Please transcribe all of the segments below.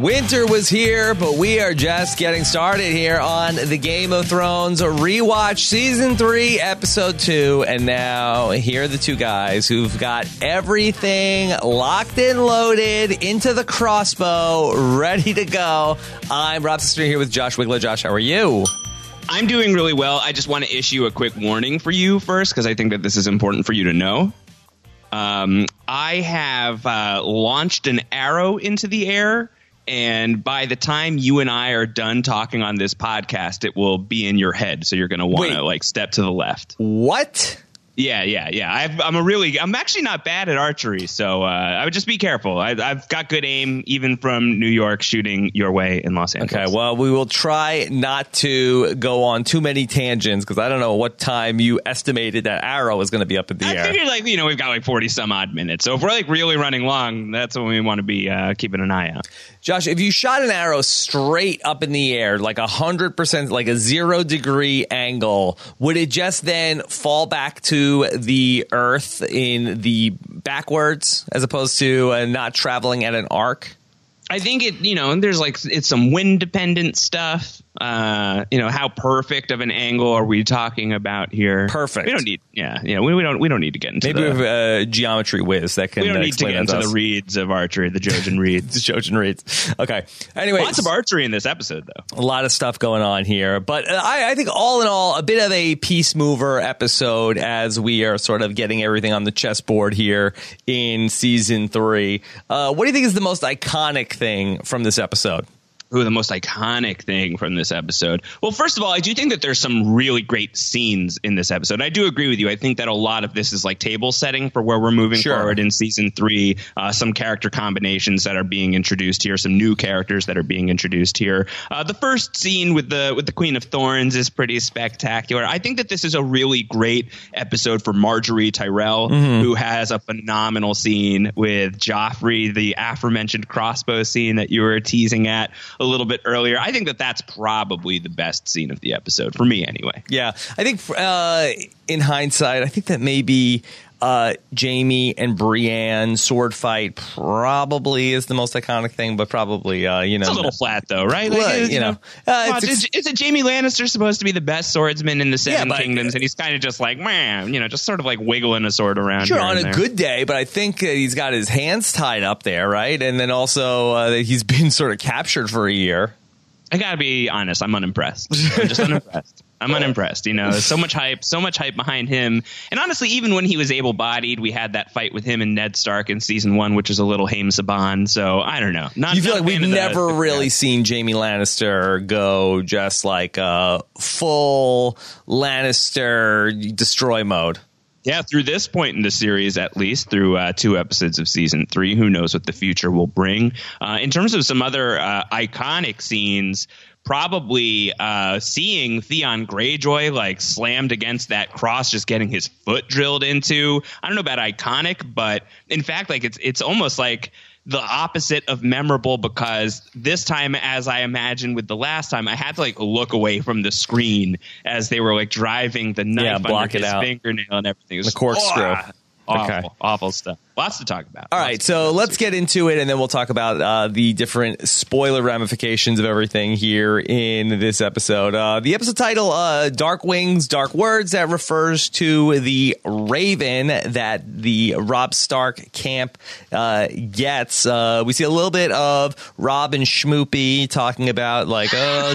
Winter was here, but we are just getting started here on the Game of Thrones rewatch season three, episode two. And now here are the two guys who've got everything locked and loaded into the crossbow, ready to go. I'm Rob Cesternino here with Josh Wigler. Josh, how are you? I'm doing really well. I just want to issue a quick warning for you first because I think that this is important for you to know. Um, I have uh, launched an arrow into the air and by the time you and I are done talking on this podcast, it will be in your head. So you're going to want to like step to the left. What? Yeah, yeah, yeah. i am a really, I'm actually not bad at archery, so uh, I would just be careful. I, have got good aim, even from New York, shooting your way in Los Angeles. Okay, well, we will try not to go on too many tangents because I don't know what time you estimated that arrow was going to be up in the I air. I figured, like, you know, we've got like 40 some odd minutes, so if we're like really running long, that's when we want to be uh, keeping an eye out. Josh, if you shot an arrow straight up in the air, like a hundred percent, like a zero degree angle, would it just then fall back to the Earth in the backwards as opposed to uh, not traveling at an arc? I think it, you know, there's like it's some wind dependent stuff. Uh, you know, how perfect of an angle are we talking about here? Perfect. We don't need, yeah, yeah. We, we don't, we don't need to get into. Maybe the, we have a geometry whiz that can. We don't uh, need to get into the reeds of archery, the Jojen reeds, the Jojen reeds. Okay. Anyway, lots of archery in this episode, though. A lot of stuff going on here, but uh, I, I think all in all, a bit of a piece mover episode as we are sort of getting everything on the chessboard here in season three. Uh, what do you think is the most iconic thing from this episode? Ooh, the most iconic thing from this episode. Well, first of all, I do think that there's some really great scenes in this episode. I do agree with you. I think that a lot of this is like table setting for where we're moving sure. forward in season three. Uh, some character combinations that are being introduced here, some new characters that are being introduced here. Uh, the first scene with the with the Queen of Thorns is pretty spectacular. I think that this is a really great episode for Margaery Tyrell, mm-hmm. who has a phenomenal scene with Joffrey, the aforementioned crossbow scene that you were teasing at a little bit earlier. I think that that's probably the best scene of the episode for me, anyway. Yeah, I think uh, in hindsight, I think that maybe uh, Jaime and Brienne sword fight probably is the most iconic thing, but probably uh, you know it's a little flat though, right? Like, well, you, know, uh, it's, is, is, it Jaime Lannister supposed to be the best swordsman in the Seven yeah, Kingdoms, and he's kind of just like man, you know, just sort of like wiggling a sword around. Sure, on a there. good day, but I think he's got his hands tied up there, right? And then also uh, he's been sort of captured for a year. I gotta be honest, I'm unimpressed. I'm just unimpressed. I'm unimpressed. You know, so much hype, so much hype behind him. And honestly, even when he was able bodied, we had that fight with him and Ned Stark in season one, which is a little Haim Saban. So I don't know. Not, you feel like we've never the, really seen Jaime Lannister go just like a full Lannister destroy mode. Yeah, through this point in the series, at least through uh, two episodes of season three, who knows what the future will bring. Uh, in terms of some other uh, iconic scenes, probably uh, seeing Theon Greyjoy like slammed against that cross, just getting his foot drilled into. I don't know about iconic, but in fact, like it's it's almost like the opposite of memorable because this time, as I imagined with the last time, I had to like look away from the screen as they were like driving the knife yeah, block under it his out. fingernail and everything. It was the corkscrew. Oh, awful, okay. awful stuff. Lots to talk about. All Lots right, so let's get into it, and then we'll talk about uh, the different spoiler ramifications of everything here in this episode. Uh, the episode title, uh, "Dark Wings, Dark Words," that refers to the Raven that the Robb Stark camp uh, gets. Uh, we see a little bit of Robb and Schmoopy talking about like, "Oh,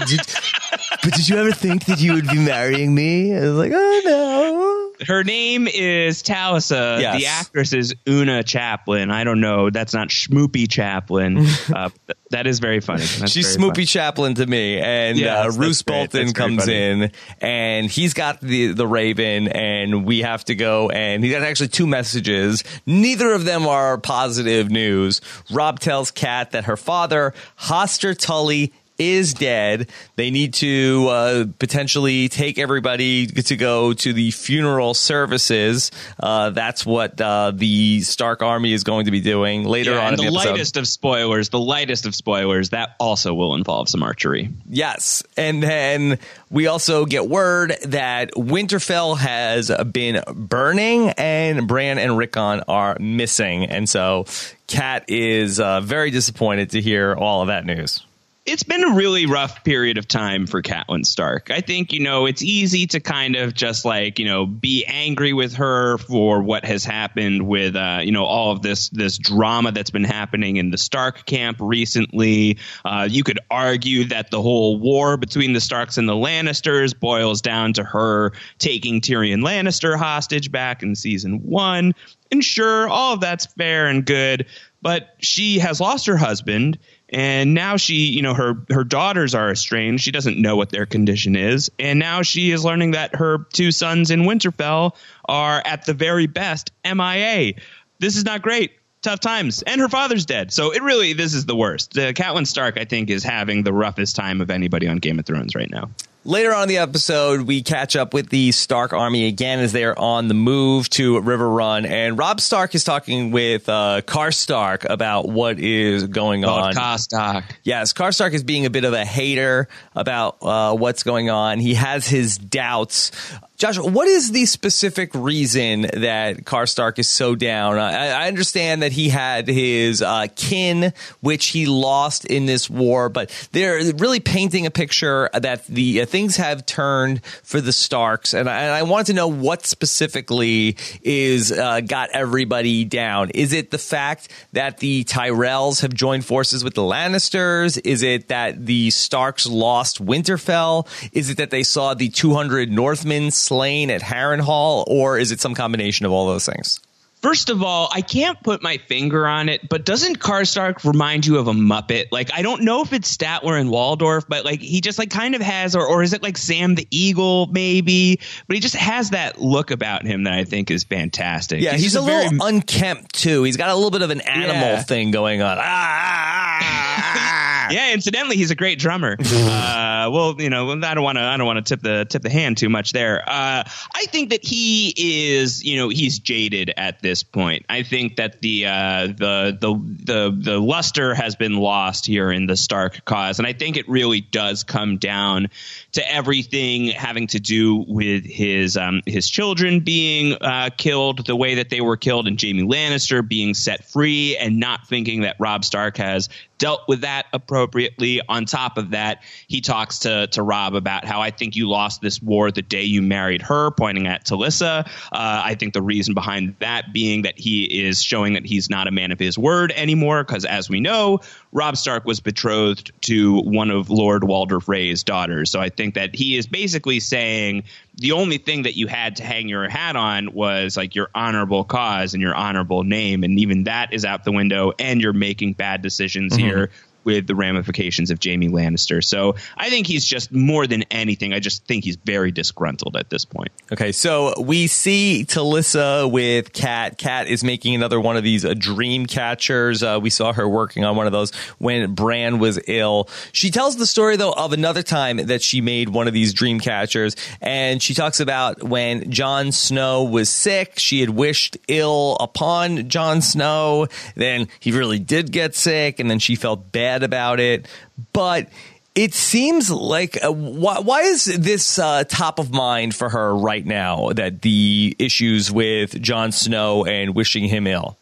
but did you ever think that you would be marrying me?" I was like, "Oh no." Her name is Talisa. Yes. The actress is Oona Chaplin. I don't know. That's not Schmoopy Chaplin. uh, that is very funny. That's She's very Smoopy funny. Chaplin to me, and Yeah, uh, Roose. Bolton comes in, and he's got the the Raven, and we have to go, and he got actually two messages. Neither of them are positive news. Robb tells Kat that her father, Hoster Tully. Is dead. They need to uh, potentially take everybody to go to the funeral services. Uh, that's what uh, the Stark Army is going to be doing later Yeah, on and in the, the lightest of spoilers, the lightest of spoilers, that also will involve some archery. Yes. And then we also get word that Winterfell has been burning and Bran and Rickon are missing. And so Kat is uh, very disappointed to hear all of that news it's been a really rough period of time for Catelyn Stark. I think, you know, it's easy to kind of just like, you know, be angry with her for what has happened with, uh, you know, all of this, this drama that's been happening in the Stark camp recently. Uh, you could argue that the whole war between the Starks and the Lannisters boils down to her taking Tyrion Lannister hostage back in season one. And sure, all of that's fair and good, but she has lost her husband and now she you know her her daughters are estranged. She doesn't know what their condition is. And now she is learning that her two sons in winterfell are at the very best mia this is not great. Tough times. And her father's dead. So it really this is the worst. Uh, Catelyn stark i think is having the roughest time of anybody on game of thrones right now Later on in the episode, we catch up with the Stark army again as they are on the move to Riverrun. and Robb Stark is talking with uh, Karstark about what is going on. Karstark. Yes, Karstark is being a bit of a hater about uh, what's going on. He has his doubts Josh, what is the specific reason that Karstark is so down? I, I understand that he had his uh, kin, which he lost in this war, but they're really painting a picture that the uh, things have turned for the Starks, and I, and I want to know what specifically is uh, got everybody down. Is it the fact that the Tyrells have joined forces with the Lannisters? Is it that the Starks lost Winterfell? Is it that they saw the 200 Northmen? Slain at Harrenhal, or is it some combination of all those things? First of all, I can't put my finger on it, but doesn't Karstark remind you of a Muppet? Like, I don't know if it's Statler and Waldorf, but like he just like kind of has, or or is it like Sam the Eagle maybe? But he just has that look about him that I think is fantastic. Yeah, he's, he's a, little very, unkempt too. He's got a little bit of an animal yeah. thing going on. Ah, ah, ah, yeah, incidentally, he's a great drummer. uh, well, you know, I don't want to, I don't want to tip the tip the hand too much there. Uh, I think that he is, you know, he's jaded at this point. I think that the uh, the the the the luster has been lost here in the Stark cause, and I think it really does come down to everything having to do with his um, his children being uh, killed the way that they were killed, and Jaime Lannister being set free, and not thinking that Robb Stark has dealt with that appropriately. On top of that, he talks to to Robb about how I think you lost this war the day you married her, pointing at Talisa. Uh, I think the reason behind that being that he is showing that he's not a man of his word anymore, because as we know, Robb Stark was betrothed to one of Lord Walder Frey's daughters. So I think that he is basically saying the only thing that you had to hang your hat on was like your honorable cause and your honorable name, and even that is out the window. And you're making bad decisions mm-hmm. here with the ramifications of Jaime Lannister. So I think he's just more than anything. I just think he's very disgruntled at this point. Okay, so we see Talisa with Kat. Kat is making another one of these uh, dream catchers. Uh, we saw her working on one of those when Bran was ill. She tells the story though of another time that she made one of these dream catchers, and she talks about when Jon Snow was sick. She had wished ill upon Jon Snow. Then he really did get sick, and then she felt bad about it, but it seems like uh, why, why, is this uh, top of mind for her right now? That the issues with Jon Snow and wishing him ill.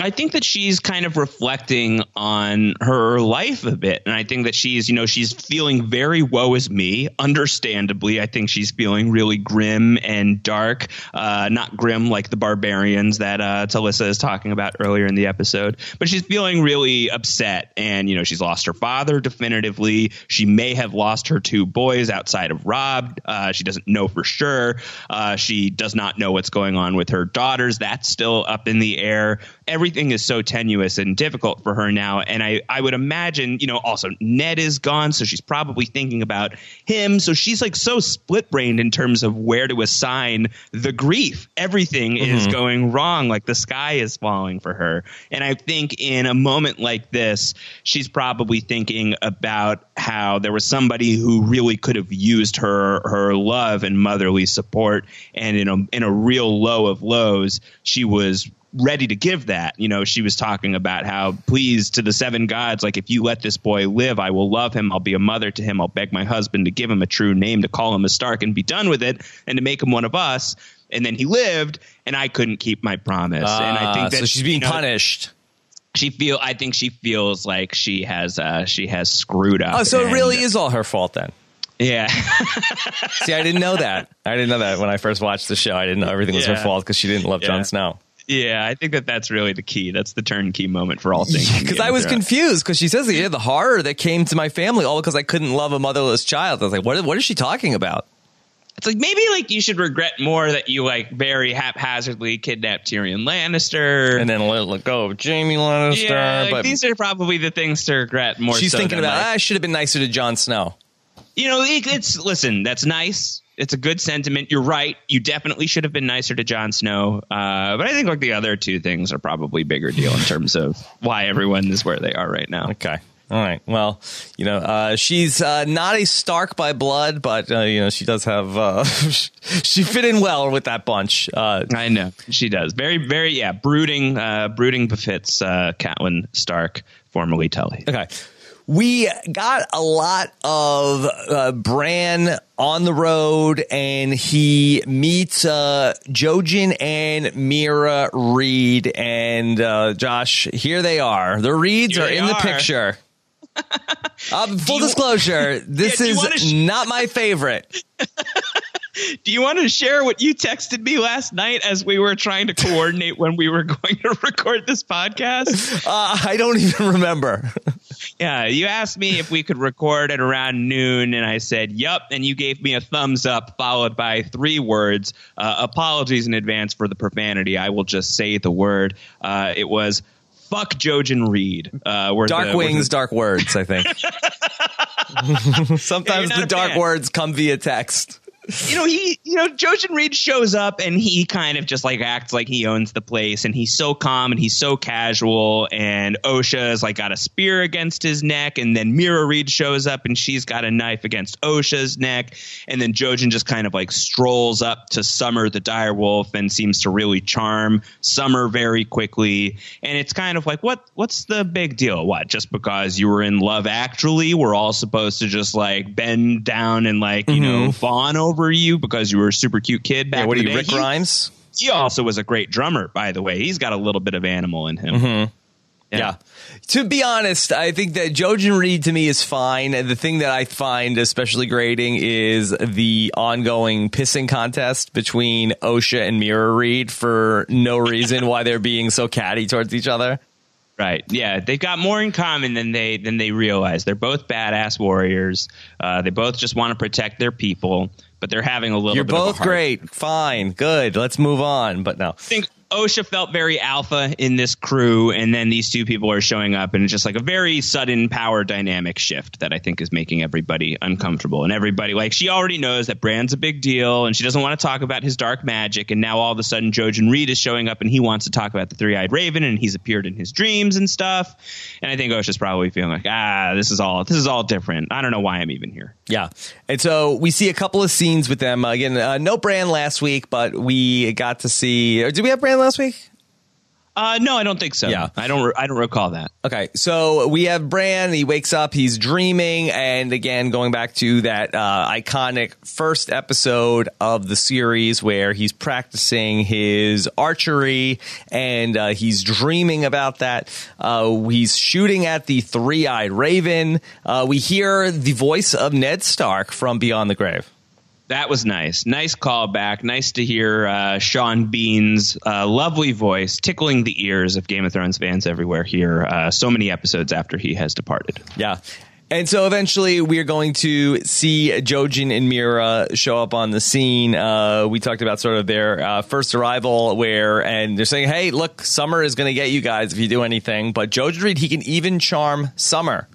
I think that she's kind of reflecting on her life a bit. And I think that she's, you know, she's feeling very woe is me. Understandably, I think she's feeling really grim and dark. Uh, not grim like the barbarians that uh, Talisa is talking about earlier in the episode, but she's feeling really upset. And, you know, she's lost her father definitively. She may have lost her two boys outside of Robb. Uh, she doesn't know for sure. Uh, she does not know what's going on with her daughters. That's still up in the air. Every everything is so tenuous and difficult for her now. And I, I would imagine, you know, also Ned is gone, so she's probably thinking about him. So she's like so split brained in terms of where to assign the grief. Everything mm-hmm. is going wrong. Like the sky is falling for her. And I think in a moment like this, she's probably thinking about how there was somebody who really could have used her her love and motherly support. And in a in a real low of lows, she was ready to give that. You know, she was talking about how, please, to the seven gods, like, if you let this boy live, I will love him. I'll be a mother to him. I'll beg my husband to give him a true name, to call him a Stark and be done with it, and to make him one of us. And then he lived, and I couldn't keep my promise. Uh, and I think ah, that so she's being you know, punished she feel I think she feels like she has uh she has screwed up. Oh, so it really is all her fault then. Yeah. See, I didn't know that. I didn't know that when I first watched the show. I didn't know everything was her Yeah. fault because she didn't love Yeah. Jon Snow. Yeah, I think that that's really the key. That's the turnkey moment for all things. Because I was Thrones. confused because she says yeah, the horror that came to my family all because I couldn't love a motherless child. I was like, what? What is she talking about? It's like maybe like you should regret more that you like very haphazardly kidnapped Tyrion Lannister. And then let, go of Jaime Lannister. yeah, like, but these are probably the things to regret more. she's so thinking about, like, "Ah, I should have been nicer to Jon Snow. you know, it, it's listen. That's nice. It's a good sentiment. You're right. You definitely should have been nicer to Jon Snow. Uh, but I think like the other two things are probably bigger deal in terms of why everyone is where they are right now. Okay. All right. Well, you know, uh, she's uh, not a Stark by blood, but uh, you know, she does have. Uh, she fit in well with that bunch. Uh, I know she does. Very, very, yeah. Brooding, uh, brooding befits uh, Catelyn Stark, formerly Tully. Okay. We got a lot of uh, Bran on the road, and he meets uh, Jojen and Meera Reed. And uh, Josh, here they are. The Reeds Here are in the picture. Uh, full disclosure, this Yeah, is sh- not my favorite. Do you want to share what you texted me last night as we were trying to coordinate when we were going to record this podcast? Uh, I don't even remember. Yeah, you asked me if we could record at around noon, and I said, yup. And you gave me a thumbs up, followed by three words. Uh, apologies in advance for the profanity. I will just say the word. Uh, it was fuck Jojen Reed. Uh, were Dark the- wings, the- dark words, I think. Sometimes not the dark fan. words come via text. You know, he, you know, Jojen Reed shows up and he kind of just like acts like he owns the place and he's so calm and he's so casual. And Osha's like got a spear against his neck. And then Meera Reed shows up and she's got a knife against Osha's neck. And then Jojen just kind of like strolls up to Summer the direwolf and seems to really charm Summer very quickly. And it's kind of like, what, what's the big deal? What, just because you were in love actually, we're all supposed to just like bend down and like, you know, mm-hmm. fawn over you because you were a super cute kid back Yeah, what in are the you, day. Rick He- Grimes? He also was a great drummer, by the way. He's got a little bit of animal in him. Mm-hmm. Yeah. To be honest, I think that Jojen Reed to me is fine. And the thing that I find especially grating is the ongoing pissing contest between Osha and Meera Reed for no reason why they're being so catty towards each other. Right. Yeah, they've got more in common than they than they realize. They're both badass warriors. Uh, they both just want to protect their people, but they're having a little. You're bit of a both great. Fine. Good. Let's move on. But no. I think Osha felt very alpha in this crew, and then these two people are showing up, and it's just like a very sudden power dynamic shift that I think is making everybody uncomfortable. And everybody, like, she already knows that Bran's a big deal, and she doesn't want to talk about his dark magic. And now all of a sudden, Jojen Reed is showing up, and he wants to talk about the three eyed raven, and he's appeared in his dreams and stuff. And I think Osha's probably feeling like, ah, this is all this is all different. I don't know why I'm even here. Yeah. And so we see a couple of scenes with them. Again, uh, no Bran last week, but we got to see. Or did we have Bran last week? Uh, no, I don't think so. Yeah. I don't. I don't recall that. Okay, so we have Bran. He wakes up. He's dreaming, and again, going back to that uh, iconic first episode of the series where he's practicing his archery, and uh, he's dreaming about that. Uh, he's shooting at the three-eyed raven. Uh, we hear the voice of Ned Stark from Beyond the Grave. That was nice. Nice callback. Nice to hear uh, Sean Bean's uh, lovely voice tickling the ears of Game of Thrones fans everywhere here. Uh, so many episodes after he has departed. Yeah. And so eventually we are going to see Jojen and Meera show up on the scene. Uh, we talked about sort of their uh, first arrival where, and they're saying, hey, look, Summer is going to get you guys if you do anything. But Jojen Reed, he can even charm Summer.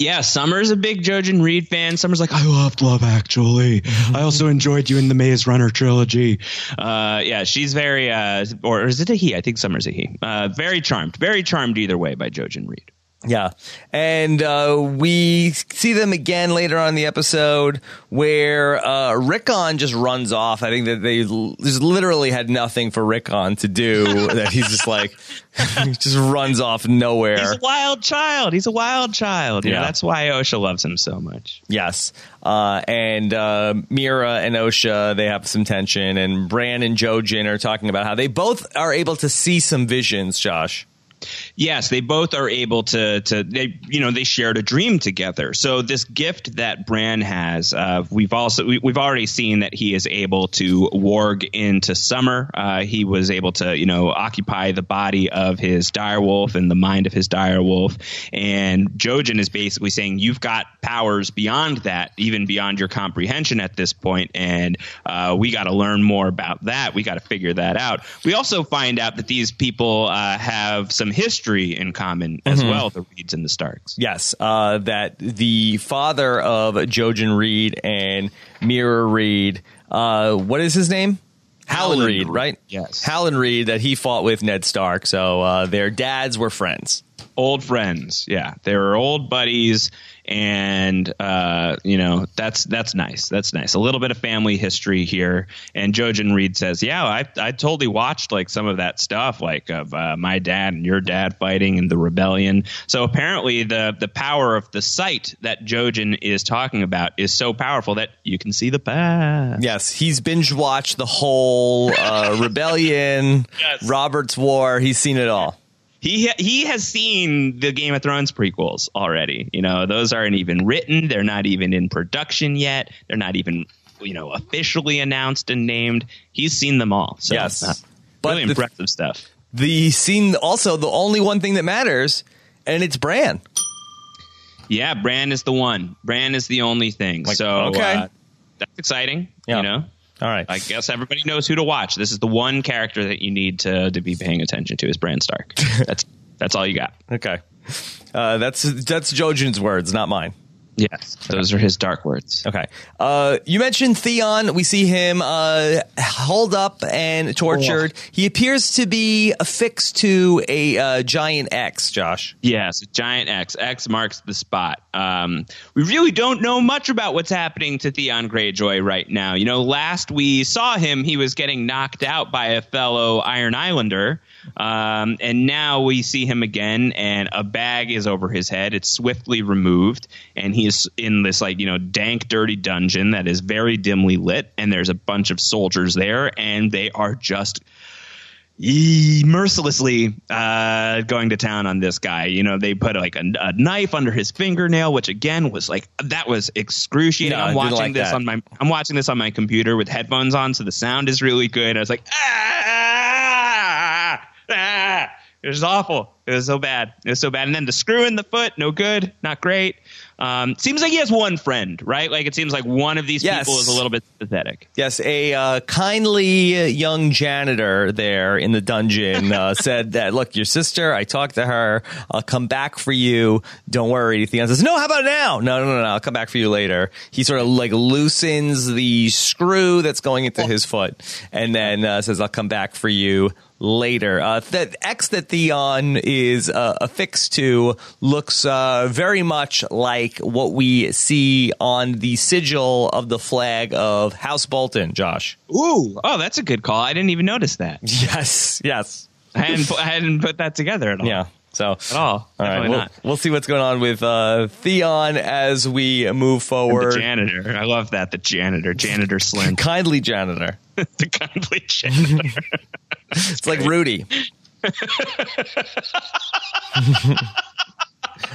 Yeah, Summer's a big Jojen Reed fan. Summer's like, I loved Love Actually. I also enjoyed you in the Maze Runner trilogy. Uh, yeah, she's very, uh, or is it a he? I think Summer's a he. Uh, very charmed. Very charmed either way by Jojen Reed. Yeah. And uh, we see them again later on in the episode where uh, Rickon just runs off. I think that they l- just literally had nothing for Rickon to do, that he's just like, he just runs off nowhere. He's a wild child. He's a wild child. Yeah, Yeah. that's why Osha loves him so much. Yes. Uh, and uh, Meera and Osha, they have some tension, and Bran and Jojen are talking about how they both are able to see some visions, Josh. Yes, they both are able to to they you know they shared a dream together. So this gift that Bran has, uh, we've also we, have already seen that he is able to warg into summer. Uh, he was able to you know occupy the body of his direwolf and the mind of his direwolf. And Jojen is basically saying you've got powers beyond that, even beyond your comprehension at this point." point, and uh, we got to learn more about that. We got to figure that out. We also find out that these people uh, have some history in common as mm-hmm. well, the Reeds and the Starks. Yes, uh, that the father of Jojen Reed and Meera Reed, uh, what is his name? Howland Reed, right? Yes. Howland Reed that he fought with Ned Stark. So uh, their dads were friends. Old friends, yeah. They were old buddies and uh, you know that's that's nice. That's nice. A little bit of family history here. And Jojen Reed says, "Yeah, I I totally watched like some of that stuff, like of uh, my dad and your dad fighting in the rebellion. So apparently, the the power of the sight that Jojen is talking about is so powerful that you can see the past. Yes, he's binge watched the whole uh, rebellion, yes. Robert's War. He's seen it all he he has seen the Game of Thrones prequels already. You know, those aren't even written. They're not even in production yet. They're not even you know officially announced and named. He's seen them all. So, yes, uh, but really the, impressive stuff. The scene also the only one thing that matters, and it's Bran. Yeah, Bran is the one. Bran is the only thing. Like, so okay. Uh, that's exciting. Yeah. You know, all right. I guess everybody knows who to watch. This is the one character that you need to to be paying attention to is Bran Stark. That's that's all you got. Okay. Uh, that's that's Jojen's words, not mine. Yes, those are his dark words. Okay. Uh, you mentioned Theon. We see him uh, held up and tortured. Oh. He appears to be affixed to a uh, giant X, Josh. Yes, giant X. X marks the spot. Um, we really don't know much about what's happening to Theon Greyjoy right now. You know, last we saw him, he was getting knocked out by a fellow Iron Islander. Um, and now we see him again, and a bag is over his head. It's swiftly removed, and he is in this like you know dank, dirty dungeon that is very dimly lit. And there's a bunch of soldiers there, and they are just mercilessly uh, going to town on this guy. You know, they put like a, a, knife under his fingernail, which again was like that was excruciating. I'm watching like this that. on my I'm watching this on my computer with headphones on, so the sound is really good. I was like, ah, ah. It was awful. It was so bad. It was so bad. And then the screw in the foot, no good, not great. Um, seems like he has one friend, right? Like it seems like one of these yes. people is a little bit pathetic. Yes, a uh, kindly young janitor there in the dungeon uh, said that, look, your sister, I talked to her. I'll come back for you. Don't worry. Theon says, no, how about now? No, no, no, no. I'll come back for you later. He sort of like loosens the screw that's going into his foot and then uh, says, I'll come back for you later. Uh, that X that Theon is uh, affixed to looks uh, very much like what we see on the sigil of the flag of House Bolton. Josh. Ooh, oh, that's a good call. I didn't even notice that. Yes, yes. I hadn't, I hadn't put that together at all. Yeah. So at all, all right, we'll, we'll, see what's going on with uh, Theon as we move forward. And the janitor, I love that. The janitor, janitor Slim, kindly janitor, the kindly janitor. it's like Rudy.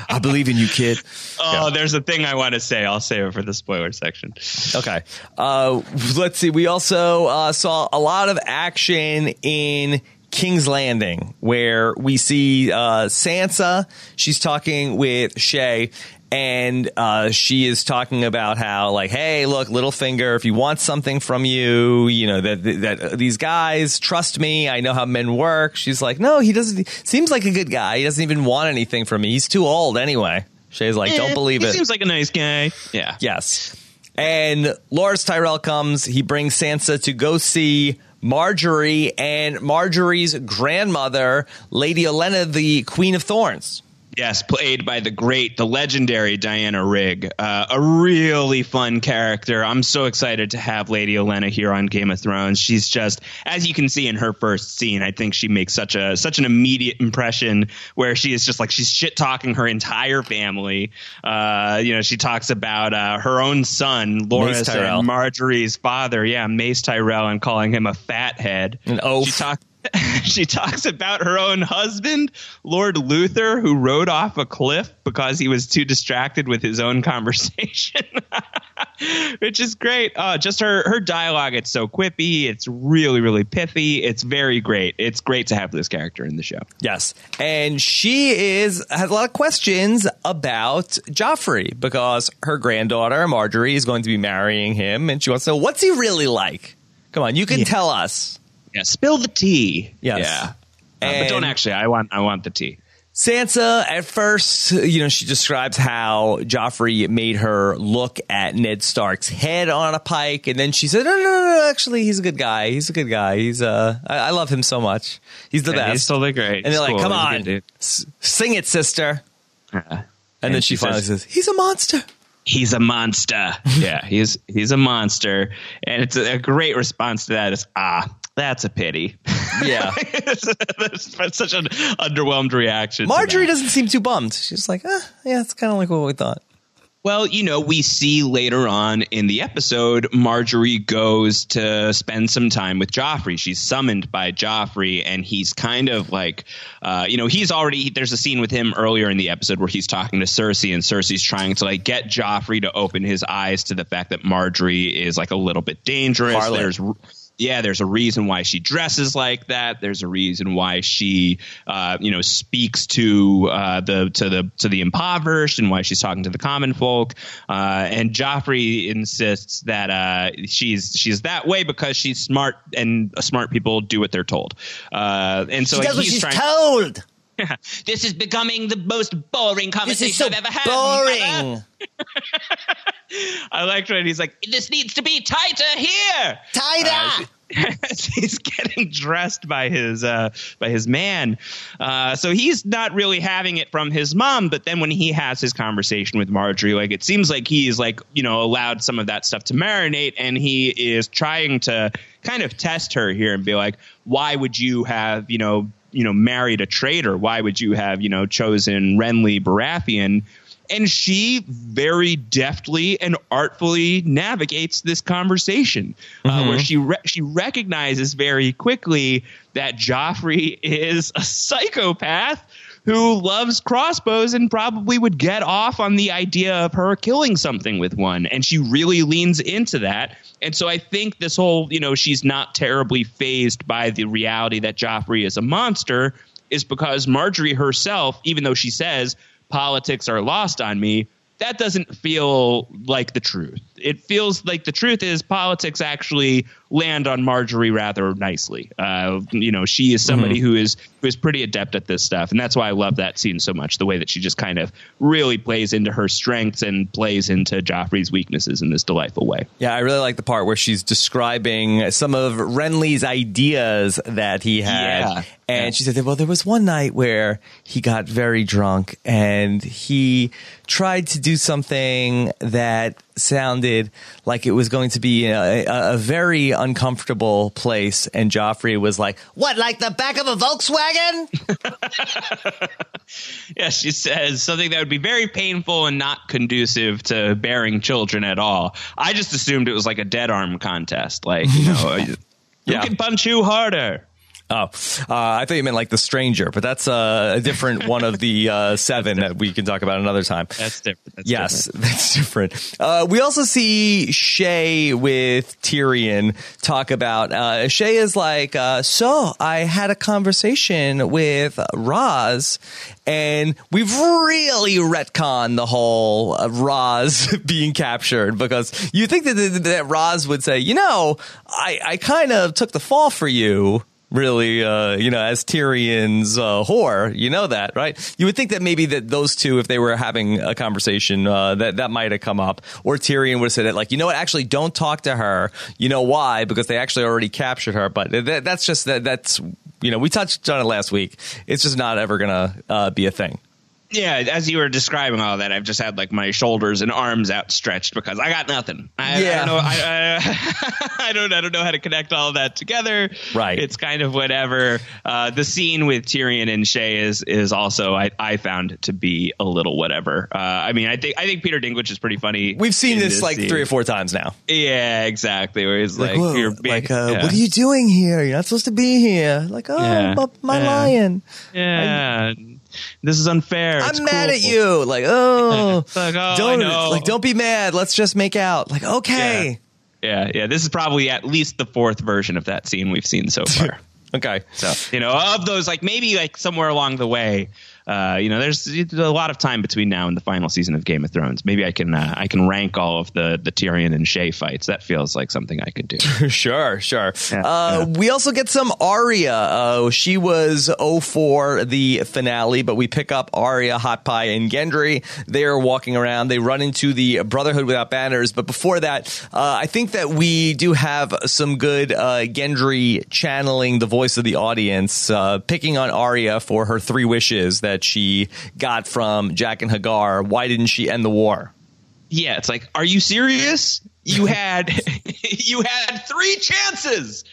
I believe in you, kid. Oh, yeah. there's a thing I want to say. I'll save it for the spoiler section. Okay. Uh, let's see. We also uh, saw a lot of action in King's Landing, where we see uh, Sansa. She's talking with Shae, and uh, she is talking about how, like, hey, look, Littlefinger, if you want something from you, you know that that these guys trust me. I know how men work. She's like, no, he doesn't. Seems like a good guy. He doesn't even want anything from me. He's too old anyway. Shae's like, don't believe he it. Seems like a nice guy. Yeah. Yes. And Loras Tyrell comes. He brings Sansa to go see Margaery and Margaery's grandmother, Lady Olenna, the Queen of Thorns. Yes, played by the great, the legendary Diana Rigg. Uh, a really fun character. I'm so excited to have Lady Olenna here on Game of Thrones. She's just, as you can see in her first scene, I think she makes such a such an immediate impression where she is just like she's shit talking her entire family. Uh, you know, she talks about uh, her own son, Loras and Margaery's father, yeah, Mace Tyrell, and calling him a fathead. An oaf. She talks she talks about her own husband, Lord Luthor, who rode off a cliff because he was too distracted with his own conversation, which is great. Uh, just her her dialogue, it's so quippy. It's really really pithy. It's very great. It's great to have this character in the show. Yes, and she is has a lot of questions about Joffrey because her granddaughter Margaery is going to be marrying him, and she wants to know what's he really like. Come on, you can Yeah. tell us. Yeah, spill the tea. Yes. Yeah. Uh, but don't actually. I want I want the tea. Sansa, at first, you know, she describes how Joffrey made her look at Ned Stark's head on a pike, and then she said, "No, no, no, no actually, he's a good guy. He's a good guy. He's uh, I, I love him so much. He's the Yeah, best." he's totally great. and they're He's like, cool. "Come on, s- sing it, sister." Uh, And, then she, finally says, "He's a monster." he's a monster. yeah, he's he's a monster, and it's a, a great response to that. Is ah, that's a pity. Yeah. that's, that's such an underwhelmed reaction. Margaery doesn't seem too bummed. She's like, eh, "Yeah, it's kind of like what we thought." Well, you know, we see later on in the episode, Margaery goes to spend some time with Joffrey. She's summoned by Joffrey, and he's kind of like, uh, you know, he's already. There's a scene with him earlier in the episode where he's talking to Cersei, and Cersei's trying to like get Joffrey to open his eyes to the fact that Margaery is like a little bit dangerous. There's yeah, there's a reason why she dresses like that. There's a reason why she, uh, you know, speaks to uh, the to the to the impoverished, and why she's talking to the common folk. Uh, and Joffrey insists that uh, she's she's that way because she's smart, and smart people do what they're told. Uh, and so She like, does what he's she's trying. told. this is becoming the most boring conversation so I've ever had. boring. I liked when he's like, "This needs to be tighter here." Tighter. as he's getting dressed by his uh, by his man. Uh, so he's not really having it from his mom. But then when he has his conversation with Margaery, like it seems like he's like you know allowed some of that stuff to marinate, and he is trying to kind of test her here and be like, why would you have you know you know married a traitor? Why would you have you know chosen Renly Baratheon? And she very deftly and artfully navigates this conversation, uh, where she re- she recognizes very quickly that Joffrey is a psychopath who loves crossbows and probably would get off on the idea of her killing something with one, and she really leans into that. And so I think this whole, you know, she's not terribly phased by the reality that Joffrey is a monster is because Margaery herself, even though she says politics are lost on me, that doesn't feel like the truth. It feels like the truth is politics actually land on Margaery rather nicely. Uh, you know, she is somebody who is who is pretty adept at this stuff, and that's why I love that scene so much. The way that she just kind of really plays into her strengths and plays into Joffrey's weaknesses in this delightful way. Yeah, I really like the part where she's describing some of Renly's ideas that he had. Yeah. And Yeah. she said, well, there was one night where he got very drunk and he tried to do something that sounded like it was going to be a, a, a very uncomfortable place. And Joffrey was like, what, like the back of a Volkswagen? Yeah, she says something that would be very painful and not conducive to bearing children at all. I just assumed it was like a dead arm contest, like you know, who Yeah. can punch you harder. Oh, uh, I thought you meant like the stranger, but that's uh, a different one of the uh, seven that we can talk about another time. That's different. That's yes, different. that's different. Uh, we also see Shae with Tyrion talk about. Uh, Shae is like, uh, so I had a conversation with Ros, and we've really retconned the whole uh, Ros being captured because you think that, that, that Ros would say, you know, I, I kind of took the fall for you really, uh, you know, as Tyrion's uh, whore. You know that, right? You would think that maybe that those two, if they were having a conversation, uh, that that might have come up, or Tyrion would have said it like, you know what? Actually, don't talk to her. You know why? Because they actually already captured her. But that, that's just that. That's you know, we touched on it last week. It's just not ever gonna uh, be a thing. Yeah, as you were describing all that, I've just had like my shoulders and arms outstretched because I got nothing. I, Yeah. I don't know. I, I, I don't. I don't know how to connect all that together. Right. It's kind of whatever. Uh, the scene with Tyrion and Shae is is also I, I found to be a little whatever. Uh, I mean, I think I think Peter Dinklage is pretty funny. We've seen in this, like scene. three or four times now. Yeah, exactly. Where he's like, you're being- like, uh, yeah. what are you doing here? You're not supposed to be here. Like, oh, Yeah. my Yeah. lion. Yeah, this is unfair. It's I'm mad cruel. at you. Like, oh, like, oh, don't like, don't be mad. Let's just make out. Like, okay, Yeah, yeah. This is probably at least the fourth version of that scene we've seen so far. okay. so you know, of those, like maybe like somewhere along the way, uh, you know, there's a lot of time between now and the final season of Game of Thrones. Maybe I can uh, I can rank all of the the Tyrion and Shae fights. That feels like something I could do. sure, sure. Yeah, uh, We also get some Arya. Uh, she was 04 the finale, but we pick up Arya, Hot Pie, and Gendry. They're walking around. They run into the Brotherhood without banners. But before that, uh, I think that we do have some good uh, Gendry channeling the voice of the audience, uh, picking on Arya for her three wishes that she got from Jaqen H'ghar. Why didn't she end the war? yeah, it's like, are you serious? You had you had three chances.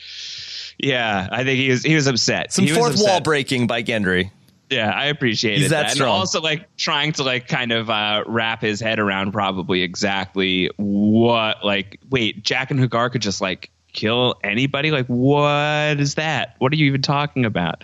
Yeah, I think he was he was upset. Some He fourth wall breaking by Gendry. Yeah, I appreciate He's that And strong. also, like trying to like kind of uh, wrap his head around probably exactly what like wait, Jaqen H'ghar could just like kill anybody. Like, what is that? What are you even talking about?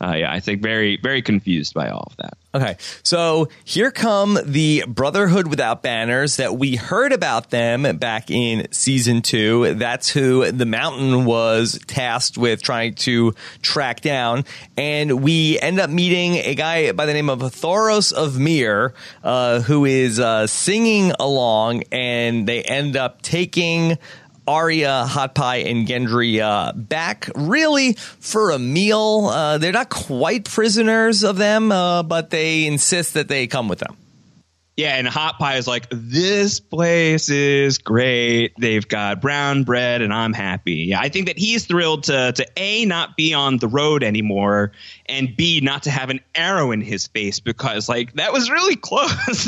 Uh, yeah, I think very very confused by all of that. Okay, so here come the Brotherhood Without Banners that we heard about them back in season two. That's who the Mountain was tasked with trying to track down. And we end up meeting a guy by the name of Thoros of Myr, uh, who is uh, singing along, and they end up taking. Arya, Hot Pie, and Gendry uh, back really for a meal. Uh, they're not quite prisoners of them, uh, but they insist that they come with them. Yeah, and Hot Pie is like, this place is great. They've got brown bread, and I'm happy. Yeah, I think that he's thrilled to to a not be on the road anymore, and b not to have an arrow in his face because like that was really close.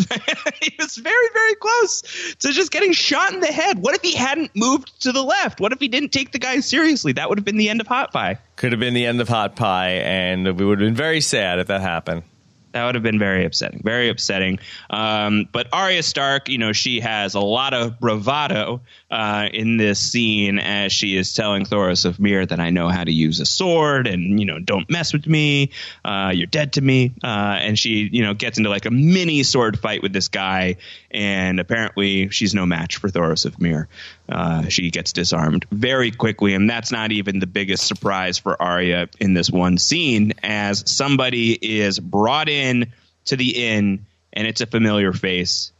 he was very very close to just getting shot in the head. What if he hadn't moved to the left? What if he didn't take the guy seriously? That would have been the end of Hot Pie. Could have been the end of Hot Pie, and we would have been very sad if that happened. That would have been very upsetting, very upsetting. Um, but Arya Stark, you know, she has a lot of bravado uh, in this scene as she is telling Thoros of Myr that I know how to use a sword, and you know, don't mess with me. Uh, you're dead to me. Uh, and she, you know, gets into like a mini sword fight with this guy, and apparently she's no match for Thoros of Myr. Uh, she gets disarmed very quickly, and that's not even the biggest surprise for Arya in this one scene, as somebody is brought in to the inn, and it's a familiar face.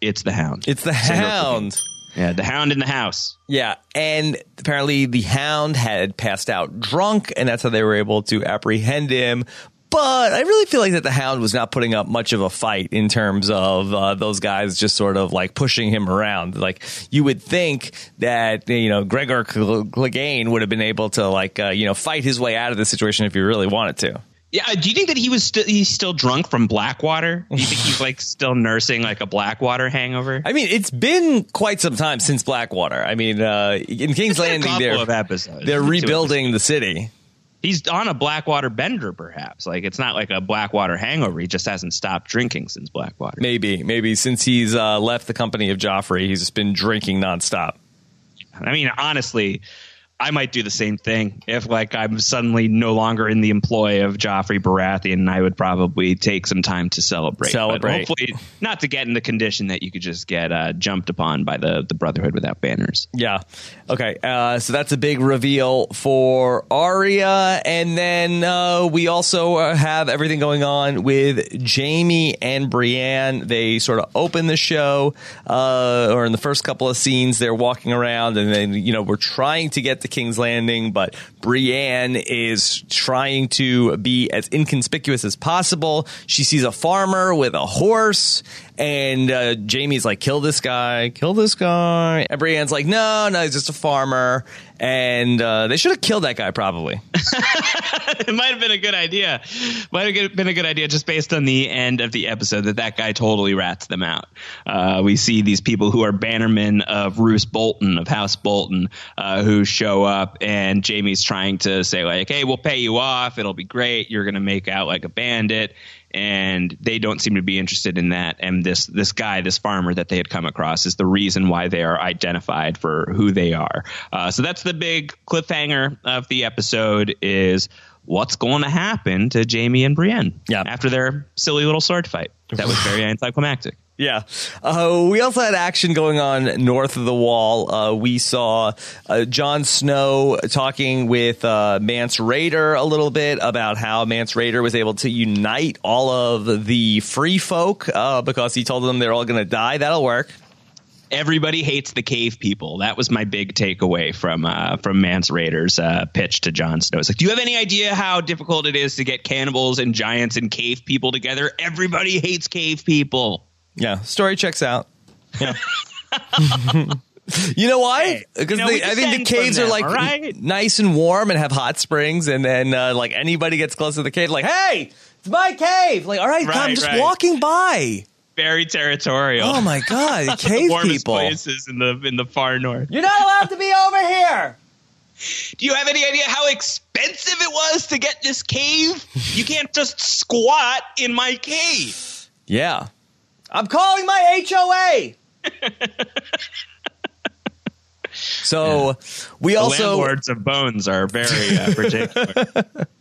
It's the Hound. It's the Hound. Yeah, the Hound in the house. Yeah, and apparently the Hound had passed out drunk, and that's how they were able to apprehend him. But I really feel like that the Hound was not putting up much of a fight in terms of uh, those guys just sort of like pushing him around. Like you would think that you know Gregor Clegane would have been able to like uh, you know fight his way out of the situation if he really wanted to. Yeah, uh, do you think that he was still he's still drunk from Blackwater? Do you think he's like still nursing like a Blackwater hangover? I mean, it's been quite some time since Blackwater. I mean, uh, in King's Landing, they're they're rebuilding the city. He's on a Blackwater bender, perhaps. Like it's not like a Blackwater hangover. He just hasn't stopped drinking since Blackwater. Maybe, maybe since he's uh, left the company of Joffrey, he's just been drinking nonstop. I mean, honestly, I might do the same thing if like I'm suddenly no longer in the employ of Joffrey Baratheon. I would probably take some time to celebrate. Celebrate. But hopefully, not to get in the condition that you could just get uh, jumped upon by the the Brotherhood without banners. Yeah. Okay. Uh, so that's a big reveal for Arya, and then uh, we also uh, have everything going on with Jaime and Brienne. They sort of open the show, uh, or in the first couple of scenes, they're walking around, and then you know we're trying to get to King's Landing, but Brienne is trying to be as inconspicuous as possible. She sees a farmer with a horse, and uh, Jaime's like, "Kill this guy! Kill this guy!" And Brienne's like, "No, no, he's just a farmer." And uh, they should have killed that guy, probably. it might have been a good idea. Might have been a good idea just based on the end of the episode that that guy totally rats them out. Uh, we see these people who are bannermen of Roose Bolton of House Bolton uh, who show up, and Jaime's trying to say like, "Hey, we'll pay you off. It'll be great. You're going to make out like a bandit." And they don't seem to be interested in that. And this this guy, this farmer that they had come across, is the reason why they are identified for who they are. Uh, so that's the big cliffhanger of the episode: is what's going to happen to Jaime and Brienne after their silly little sword fight. That was very anticlimactic. Yeah. Uh, we also had action going on north of the wall. Uh, we saw uh, Jon Snow talking with uh, Mance Rayder a little bit about how Mance Rayder was able to unite all of the free folk uh, because he told them they're all going to die. That'll work everybody hates the cave people. That was my big takeaway from uh, from Mance Rayder's uh, pitch to Jon Snow. It's like, do you have any idea how difficult it is to get cannibals and giants and cave people together? Everybody hates cave people. Yeah, story checks out. Yeah. you know why? Because you know, I think the caves them, are like right? nice and warm and have hot springs, and then uh, like anybody gets close to the cave, like, hey, it's my cave. Like, all right, right I'm just right. walking by. Very territorial. Oh my god, cave warmest people. places in the in the far north. You're not allowed to be over here. Do you have any idea how expensive it was to get this cave? You can't just squat in my cave. Yeah. I'm calling my HOA. so yeah. we the also landlords of bones are very uh, particular.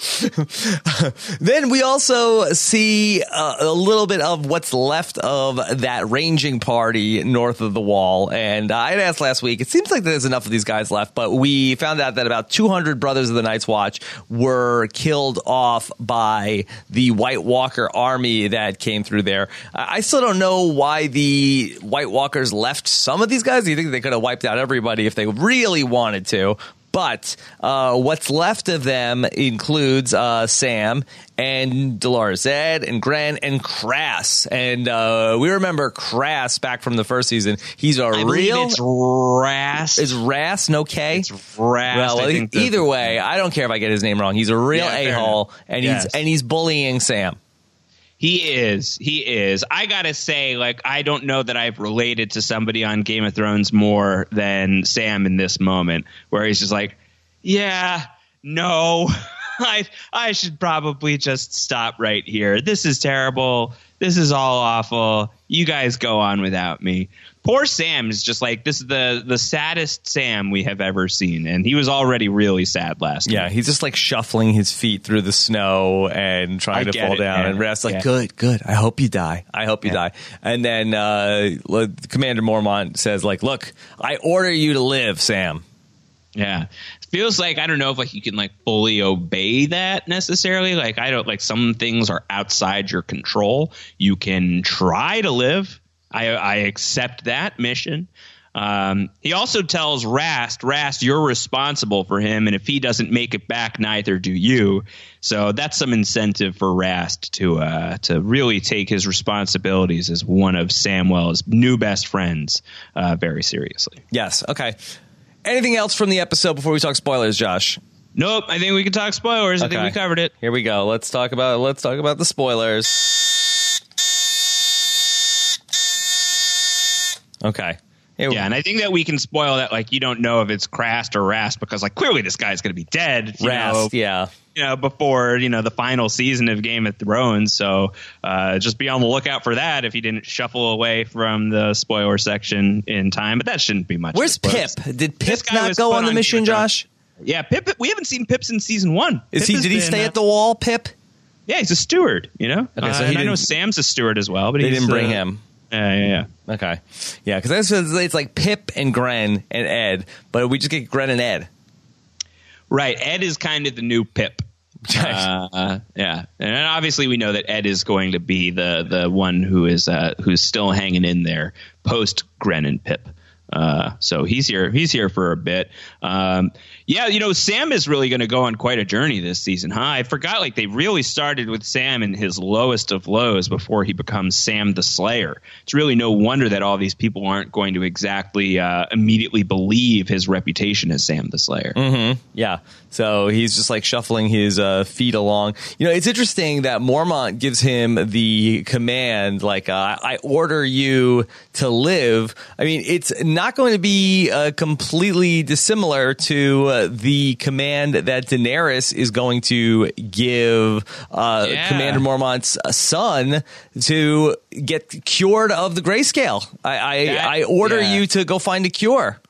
then we also see uh, a little bit of what's left of that ranging party north of the wall. And I had asked last week, it seems like there's enough of these guys left, but we found out that about 200 Brothers of the Night's Watch were killed off by the White Walker army that came through there. I still don't know why the White Walkers left some of these guys. Do you think they could have wiped out everybody if they really wanted to? But uh, what's left of them includes uh, Sam and Dolorous Ed and Grenn and Crass. And uh, we remember Crass back from the first season. He's a I real. It's Rast. Is Ras no K? It's Rast. Well, either the, way, I don't care if I get his name wrong. He's a real Yeah, a hole, and Yes. he's and he's bullying Sam. He is. He is. I gotta say, like, I don't know that I've related to somebody on Game of Thrones more than Sam in this moment, where he's just like, "Yeah, no, I I should probably just stop right here. This is terrible. This is all awful. You guys go on without me." Poor Sam is just like this is the the saddest Sam we have ever seen, and he was already really sad last Yeah, week. he's just like shuffling his feet through the snow and trying I to fall it, down. man. And Rast's like, Yeah. "Good, good. I hope you die. I hope you Yeah. die." And then uh, Commander Mormont says, "Like, look, I order you to live, Sam." Yeah. Feels like I don't know if like you can like fully obey that necessarily. Like I don't like some things are outside your control. You can try to live. I I accept that mission. Um, he also tells Rast, Rast, you're responsible for him, and if he doesn't make it back, neither do you. So that's some incentive for Rast to uh, to really take his responsibilities as one of Samwell's new best friends uh, very seriously. Yes. Okay. Anything else from the episode before we talk spoilers, Josh? Nope, I think we can talk spoilers. I think we covered it. Here we go. Let's talk about let's talk about the spoilers. Okay. We- Yeah, and I think that we can spoil that. Like, you don't know if it's Crast or Rast because, like, clearly this guy's going to be dead. Rast, know, yeah. you know, before you know the final season of Game of Thrones. So uh, just be on the lookout for that if you didn't shuffle away from the spoiler section in time. But that shouldn't be much. Where's of a spoiler. Pip? Did Pip not go on the on mission. Josh? Yeah, Pip. We haven't seen Pip since season one. Is Pip he did he been, stay uh, at the wall, Pip? Yeah, he's a steward. You know. Okay, so Uh, he I know Sam's a steward as well, but They didn't bring uh, him. Yeah, yeah, yeah. Okay. Yeah, because it's like Pip and Grenn and Ed, but we just get Grenn and Ed. Right. Ed is kind of the new Pip. Uh, yeah, and obviously we know that Ed is going to be the the one who is uh, who's still hanging in there post Grenn and Pip. Uh, so he's here. He's here for a bit. Um, yeah, you know, Sam is really going to go on quite a journey this season, huh? I forgot, like, they really started with Sam in his lowest of lows before he becomes Sam the Slayer. It's really no wonder that all these people aren't going to exactly uh, immediately believe his reputation as Sam the Slayer. Mm-hmm. Yeah. So he's just like shuffling his uh, feet along. You know, it's interesting that Mormont gives him the command, like, uh, I order you to live. I mean, it's not going to be uh, completely dissimilar to uh, the command that Daenerys is going to give uh, yeah. Commander Mormont's son to get cured of the grayscale. I, I, that, I order yeah. you to go find a cure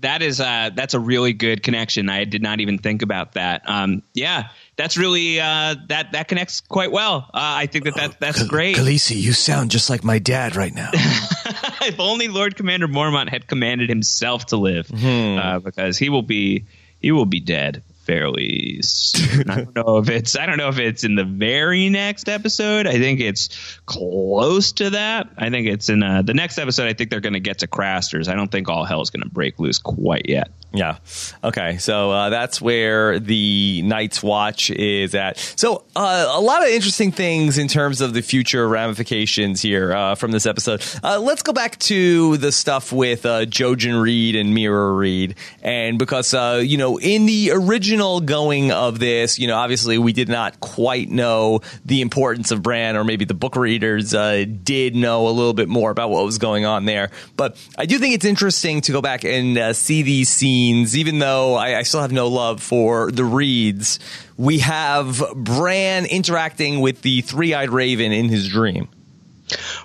that is uh, that's a really good connection. I did not even think about that. Um, yeah, that's really uh, that that connects quite well. Uh, I think that, that that's great. Khaleesi, you sound just like my dad right now. if only Lord Commander Mormont had commanded himself to live, hmm. because he will be he will be dead fairly soon. I don't know if it's I don't know if it's in the very next episode. I think it's close to that. I think it's in uh, the next episode. I think they're going to get to Craster's. I don't think all hell is going to break loose quite yet. Yeah. Okay. So uh, that's where the Night's Watch is at. So uh, a lot of interesting things in terms of the future ramifications here uh, from this episode. Uh, let's go back to the stuff with uh, Jojen Reed and Meera Reed, and because uh, you know in the original going of this, you know obviously we did not quite know the importance of Bran, or maybe the book readers did know a little bit more about what was going on there. But I do think it's interesting to go back and see these scenes even though I, I still have no love for the Reeds, we have Bran interacting with the three eyed raven in his dream.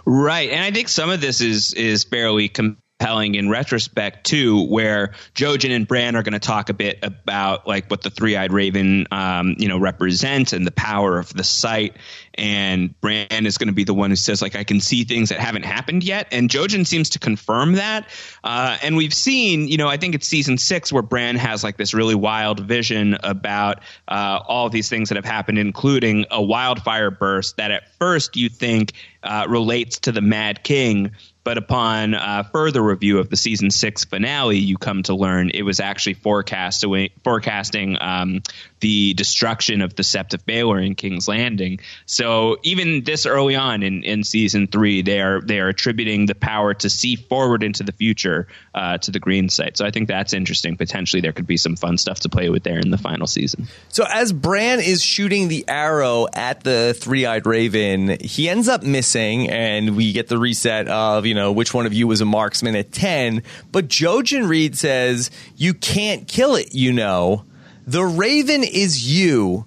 Right, and I think some of this is is fairly com- compelling in retrospect too, where Jojen and Bran are going to talk a bit about like what the three eyed raven, um, you know, represents and the power of the sight. And Bran is going to be the one who says like I can see things that haven't happened yet, and Jojen seems to confirm that. Uh, and we've seen, you know, I think it's season six where Bran has like this really wild vision about uh, all these things that have happened, including a wildfire burst that at first you think uh, relates to the Mad King but upon uh, further review of the season six finale, you come to learn it was actually forecasting forecasting um, the destruction of the Sept of Baelor in King's Landing. So even this early on in, in season three, they are they are attributing the power to see forward into the future uh, to the Green Sight. So I think that's interesting. Potentially, there could be some fun stuff to play with there in the final season. So as Bran is shooting the arrow at the three eyed raven, he ends up missing, and we get the reset of you know which one of you was a marksman at ten. But Jojen Reed says you can't kill it. You know, the raven is you.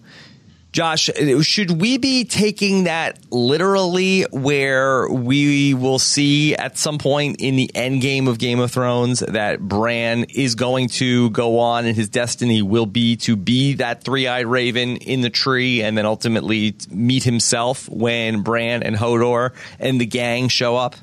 Josh, should we be taking that literally where we will see at some point in the end game of Game of Thrones that Bran is going to go on and his destiny will be to be that three eyed raven in the tree and then ultimately meet himself when Bran and Hodor and the gang show up?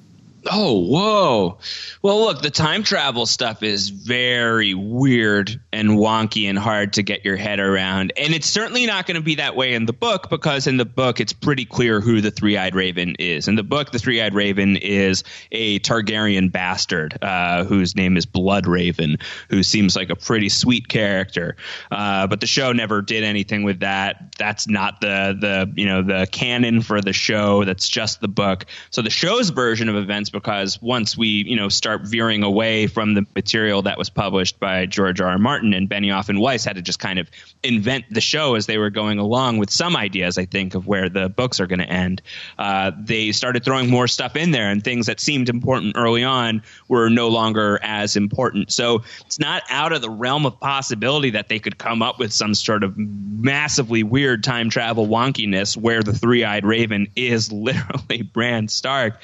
Oh, whoa. Well, look, the time travel stuff is very weird and wonky and hard to get your head around. And it's certainly not going to be that way in the book because in the book, it's pretty clear who the three eyed raven is. In the book, the three eyed raven is a Targaryen bastard uh, whose name is Blood Raven, who seems like a pretty sweet character. Uh, but the show never did anything with that. That's not the, the, you know, the canon for the show. That's just the book. So the show's version of events because once we you know start veering away from the material that was published by George R. R. Martin and Benioff and Weiss had to just kind of invent the show as they were going along with some ideas I think of where the books are going to end. Uh, they started throwing more stuff in there and things that seemed important early on were no longer as important. So it's not out of the realm of possibility that they could come up with some sort of massively weird time travel wonkiness where the three-eyed raven is literally Bran Stark.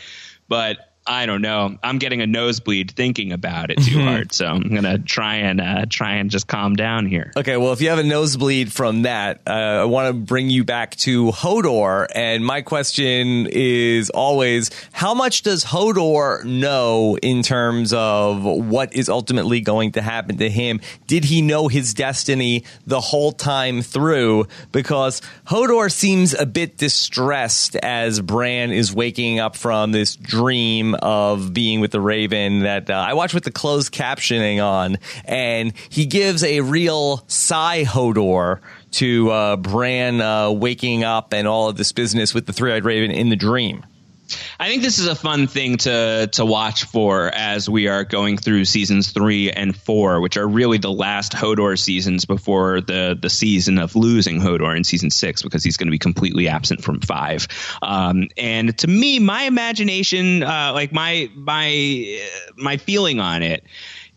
But I don't know. I'm getting a nosebleed thinking about it too mm-hmm. hard, so I'm gonna try and uh, try and just calm down here. Okay, well, if you have a nosebleed from that, uh, I want to bring you back to Hodor, and my question is always: How much does Hodor know in terms of what is ultimately going to happen to him? Did he know his destiny the whole time through? Because Hodor seems a bit distressed as Bran is waking up from this dream of being with the Raven that uh, I watched with the closed captioning on, and he gives a real Psy Hodor to uh, Bran uh, waking up and all of this business with the three eyed raven in the dream. I think this is a fun thing to to watch for as we are going through seasons three and four, which are really the last Hodor seasons before the the season of losing Hodor in season six, because he's going to be completely absent from five. Um, and to me, my imagination, uh, like my my my feeling on it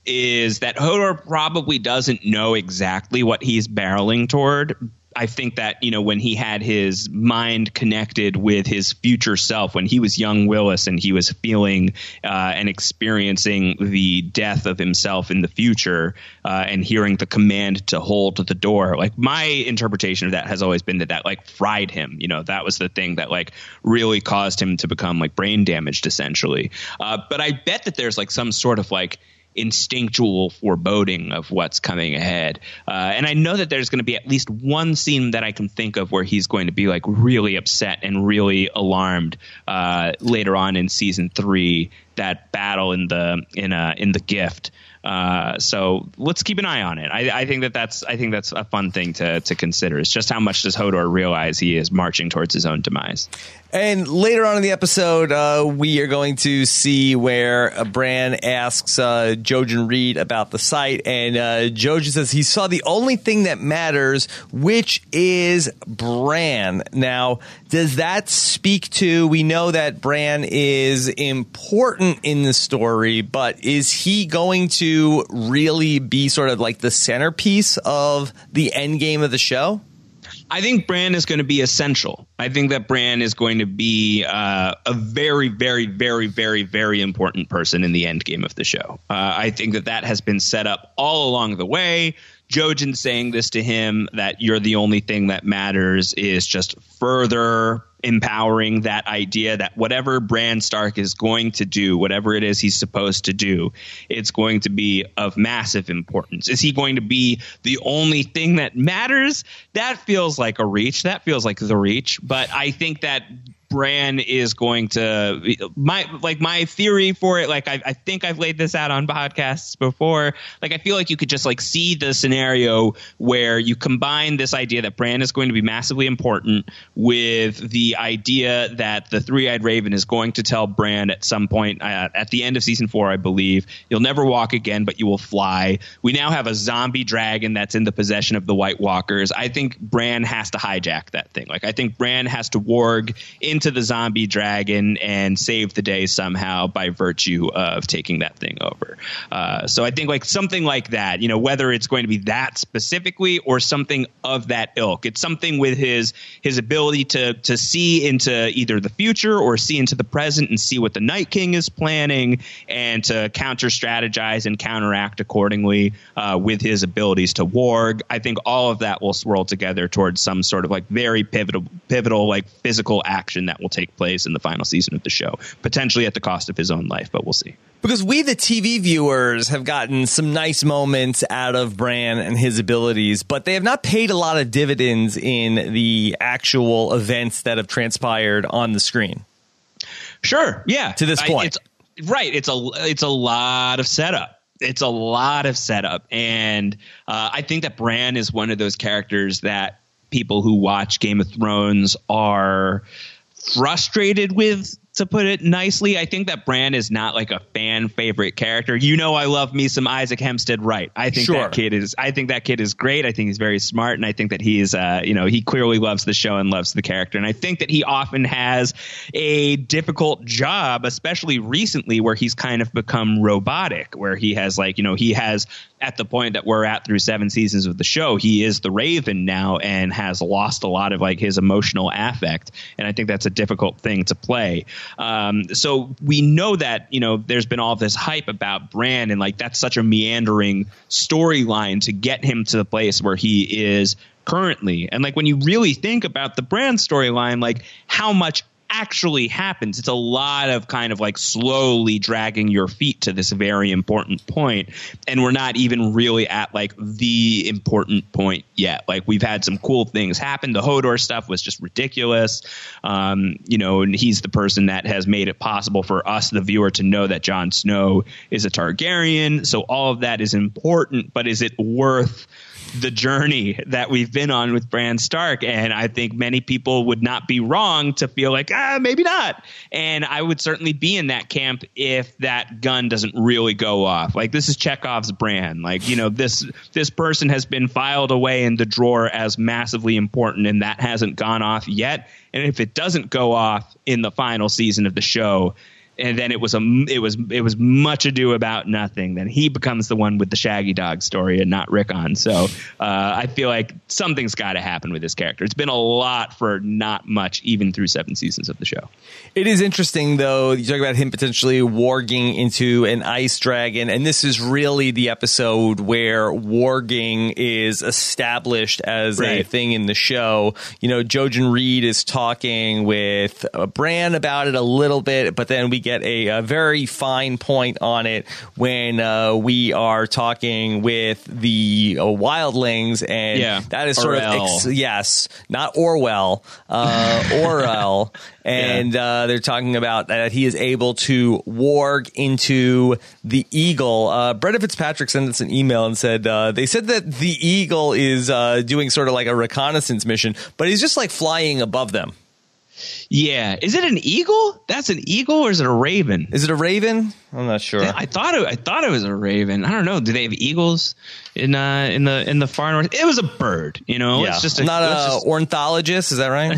is that Hodor probably doesn't know exactly what he's barreling toward. I think that you know when he had his mind connected with his future self when he was young Wylis and he was feeling uh, and experiencing the death of himself in the future uh, and hearing the command to hold the door like my interpretation of that has always been that that like fried him you know that was the thing that like really caused him to become like brain damaged essentially. Uh, but I bet that there's like some sort of like instinctual foreboding of what's coming ahead. Uh, and I know that there's going to be at least one scene that I can think of where he's going to be like really upset and really alarmed uh, later on in season three. That battle in the in uh, in the gift. Uh, so let's keep an eye on it. I, I, think that that's I think that's a fun thing to to consider. It's just how much does Hodor realize he is marching towards his own demise. And later on in the episode, uh, we are going to see where uh, Bran asks uh, Jojen Reed about the sight, and uh, Jojen says he saw the only thing that matters, which is Bran. Now, does that speak to? We know that Bran is important in the story, but is he going to really be sort of like the centerpiece of the end game of the show? I think Bran is going to be essential. I think that Bran is going to be uh, a very, very, very, very, very important person in the end game of the show. Uh, I think that that has been set up all along the way. Jojen saying this to him that you're the only thing that matters is just further empowering that idea that whatever Bran Stark is going to do, whatever it is he's supposed to do, it's going to be of massive importance. Is he going to be the only thing that matters? That feels like a reach. That feels like the reach. But I think that Bran is going to my like my theory for it. Like I, I think I've laid this out on podcasts before. Like I feel like you could just like see the scenario where you combine this idea that Bran is going to be massively important with the idea that the three-eyed raven is going to tell Bran at some point uh, at the end of season four, I believe, you'll never walk again, but you will fly. We now have a zombie dragon that's in the possession of the White Walkers. I think Bran has to hijack that thing. Like I think Bran has to warg into into the zombie dragon and save the day somehow by virtue of taking that thing over. Uh, so I think like something like that, you know, whether it's going to be that specifically or something of that ilk, it's something with his his ability to to see into either the future or see into the present and see what the Night King is planning and to counter strategize and counteract accordingly uh, with his abilities to warg. I think all of that will swirl together towards some sort of like very pivotal pivotal like physical action that will take place in the final season of the show, potentially at the cost of his own life, but we'll see. Because we, the TV viewers, have gotten some nice moments out of Bran and his abilities, but they have not paid a lot of dividends in the actual events that have transpired on the screen. Sure, yeah. To this point, I, it's, right? It's a it's a lot of setup it's a lot of setup, and uh, I think that Bran is one of those characters that people who watch Game of Thrones are frustrated with to put it nicely. I think that Bran is not like a fan favorite character. You know, I love me some Isaac Hempstead Wright. I think sure. that kid is. I think that kid is great. I think he's very smart, and I think that he's, uh, you know, he clearly loves the show and loves the character. And I think that he often has a difficult job, especially recently, where he's kind of become robotic, where he has like, you know, he has at the point that we're at through seven seasons of the show, he is the Raven now and has lost a lot of like his emotional affect, and I think that's a difficult thing to play. Um, so we know that you know there's been all this hype about Bran, and like that's such a meandering storyline to get him to the place where he is currently. And like when you really think about the Bran storyline, like how much actually happens. It's a lot of kind of like slowly dragging your feet to this very important point, and we're not even really at like the important point yet. Like we've had some cool things happen. The Hodor stuff was just ridiculous, um, you know, and he's the person that has made it possible for us, the viewer, to know that Jon Snow is a Targaryen. So all of that is important, but is it worth? The journey that we've been on with Bran Stark. And I think many people would not be wrong to feel like, ah, maybe not. And I would certainly be in that camp if that gun doesn't really go off. Like this is Chekhov's Bran. Like, you know, this this person has been filed away in the drawer as massively important and that hasn't gone off yet. And if it doesn't go off in the final season of the show, and then it was a it was it was much ado about nothing. Then he becomes the one with the Shaggy Dog story and not Rickon. So uh, I feel like something's got to happen with this character. It's been a lot for not much, even through seven seasons of the show. It is interesting though. You talk about him potentially warging into an ice dragon, and this is really the episode where warging is established as right. a thing in the show. You know, Jojen Reed is talking with uh, Bran about it a little bit, but then we get a, a very fine point on it when uh, we are talking with the uh, wildlings, and yeah. that is sort Orell. of ex- yes, not Orwell, uh, Orell, and yeah. uh, they're talking about that he is able to warg into the eagle. Uh, Brenda Fitzpatrick sent us an email and said uh, they said that the eagle is uh, doing sort of like a reconnaissance mission, but he's just like flying above them. Yeah, is it an eagle? That's an eagle, or is it a raven? Is it a raven? I'm not sure. I thought it. I thought it was a raven. I don't know. Do they have eagles in uh, in the in the far north? It was a bird. You know, yeah. it's just a, not a just, ornithologist. Is that right?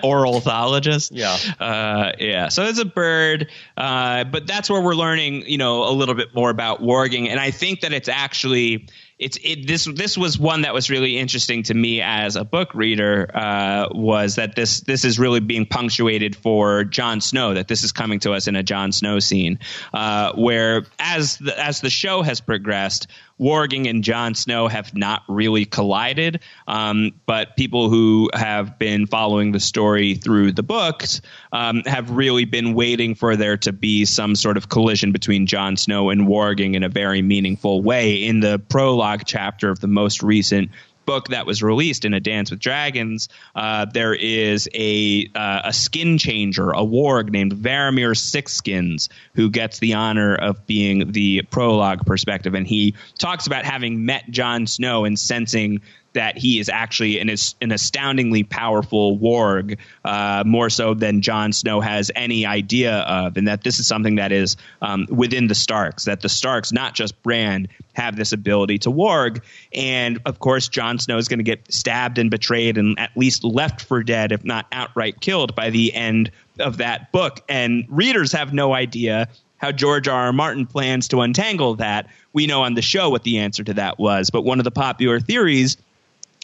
ornithologist. Yeah. Uh, yeah. So it's a bird, uh, but that's where we're learning. You know, a little bit more about warging, and I think that it's actually it's it this this was one that was really interesting to me as a book reader uh, was that this this is really being punctuated for Jon Snow that this is coming to us in a Jon Snow scene uh, where as the, as the show has progressed Warging and Jon Snow have not really collided, um, but people who have been following the story through the books um, have really been waiting for there to be some sort of collision between Jon Snow and Warging in a very meaningful way. In the prologue chapter of the most recent book that was released in A Dance with Dragons, uh, there is a uh, a skin changer, a warg named Varamir Sixskins, who gets the honor of being the prologue perspective, and he talks about having met Jon Snow and sensing that he is actually an, an astoundingly powerful warg, uh, more so than Jon Snow has any idea of, and that this is something that is um, within the Starks. That the Starks, not just Bran, have this ability to warg, and of course, Jon Snow is going to get stabbed and betrayed, and at least left for dead, if not outright killed, by the end of that book. And readers have no idea how George R. R. Martin plans to untangle that. We know on the show what the answer to that was, but one of the popular theories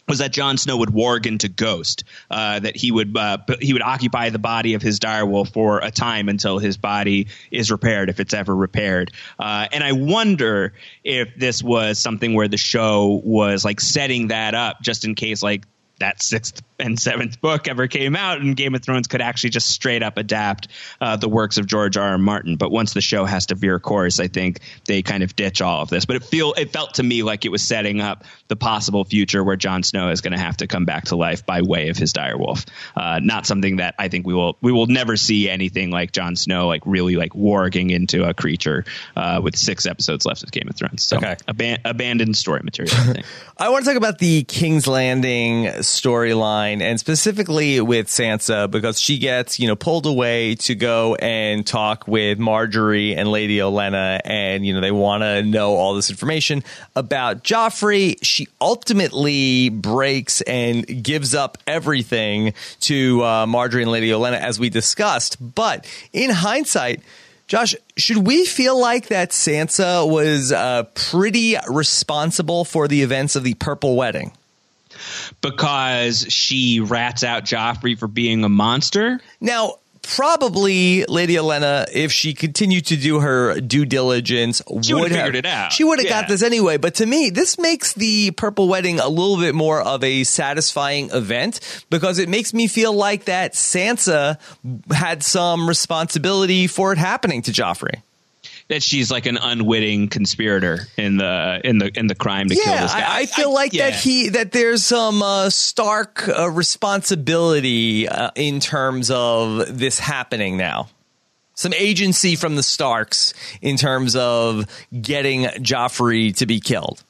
was that Jon Snow would warg into Ghost, uh, that he would uh, he would occupy the body of his direwolf for a time until his body is repaired, if it's ever repaired. Uh, and I wonder if this was something where the show was like setting that up just in case, like that sixth and seventh book ever came out, and Game of Thrones could actually just straight up adapt uh, the works of George R. R. Martin. But once the show has to veer course, I think they kind of ditch all of this. But it feel it felt to me like it was setting up the possible future where Jon Snow is going to have to come back to life by way of his direwolf. Uh, not something that I think we will we will never see anything like Jon Snow like really like warging into a creature uh, with six episodes left of Game of Thrones. So okay. Aban- abandoned story material. I, I want to talk about the King's Landing storyline and specifically with Sansa because she gets, you know, pulled away to go and talk with Margaery and Lady Olenna and, you know, they want to know all this information about Joffrey. She ultimately breaks and gives up everything to uh, Margaery and Lady Olenna as we discussed. But in hindsight, Josh, should we feel like that Sansa was uh, pretty responsible for the events of the Purple Wedding? Because she rats out Joffrey for being a monster. Now, probably Lady Olenna, if she continued to do her due diligence, She would have figured it out. She would have Yeah. got this anyway. But to me, this makes the Purple Wedding a little bit more of a satisfying event because it makes me feel like that Sansa had some responsibility for it happening to Joffrey. That she's like an unwitting conspirator in the in the in the crime to kill Yeah, this guy. I, I feel like yeah. that he that there's some uh, stark uh, responsibility uh, in terms of this happening now. Some agency from the Starks in terms of getting Joffrey to be killed.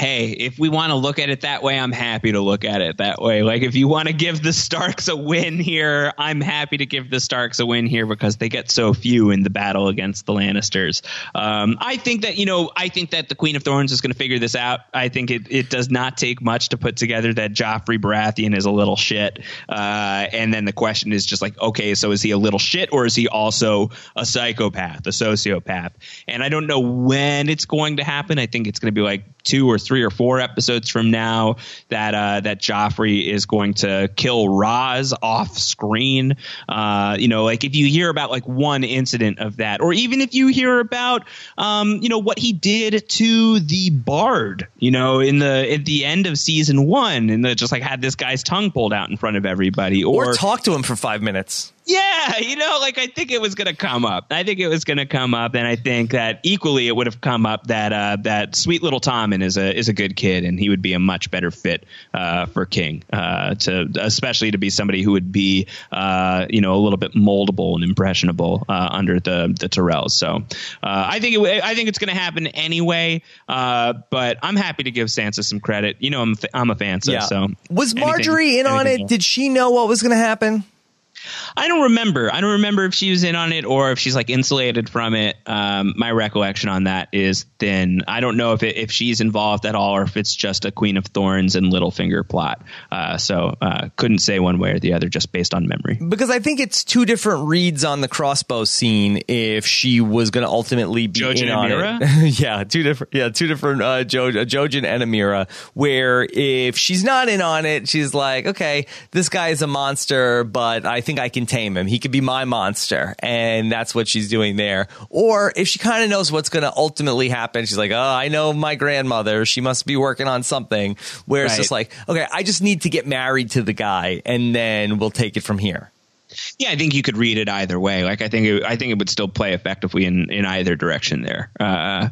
Hey, if we want to look at it that way, I'm happy to look at it that way. Like, if you want to give the Starks a win here, I'm happy to give the Starks a win here because they get so few in the battle against the Lannisters. Um, I think that, you know, I think that the Queen of Thorns is going to figure this out. I think it, it does not take much to put together that Joffrey Baratheon is a little shit. Uh, and then the question is just like, okay, so is he a little shit or is he also a psychopath, a sociopath? And I don't know when it's going to happen. I think it's going to be like two or three or four episodes from now that uh, that Joffrey is going to kill Ros off screen. Uh, you know, like if you hear about like one incident of that, or even if you hear about um, you know what he did to the Bard, you know, in the at the end of season one, and the, just like had this guy's tongue pulled out in front of everybody, Or, or, talk to him for five minutes. Yeah, you know, like I think it was going to come up. I think it was going to come up, and I think that equally it would have come up that uh, that sweet little Tommen is a is a good kid, and he would be a much better fit uh, for King, uh, to especially to be somebody who would be uh, you know a little bit moldable and impressionable uh, under the the Tyrells. So uh, I think it, I think it's going to happen anyway. Uh, but I'm happy to give Sansa some credit. You know, I'm I'm a fan, so, so was anything- Margaery in on it? else. Did she know what was going to happen? I don't remember. I don't remember if she was in on it or if she's like insulated from it. Um, my recollection on that is thin. I don't know if it, if she's involved at all or if it's just a Queen of Thorns and Littlefinger plot. Uh, so uh, couldn't say one way or the other just based on memory. Because I think it's two different reads on the crossbow scene. If she was going to ultimately be Jojen in and on Meera? it, yeah, two different, yeah, two different uh, jo- uh, Jojen and Amira. Where if she's not in on it, she's like, okay, this guy is a monster, but I think I can tame him. He could be my monster, and that's what she's doing there. Or if she kind of knows what's going to ultimately happen, she's like, oh, I know my grandmother. She must be working on something. Where it's Right. just like, okay, I just need to get married to the guy, and then we'll take it from here. Yeah, I think you could read it either way. Like I think it, I think it would still play effectively in, in either direction there. Uh,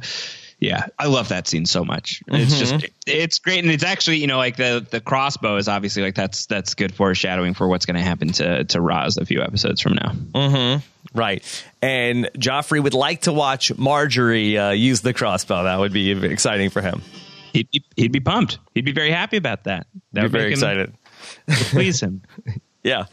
yeah, I love that scene so much. It's just it's great, and it's actually you know like the the crossbow is obviously like that's that's good foreshadowing for what's going to happen to to Ros a few episodes from now. Right. And Joffrey would like to watch Margaery uh, use the crossbow. That would be exciting for him. He'd be, he'd be pumped. He'd be very happy about that. That Be would very make excited. please him. Yeah.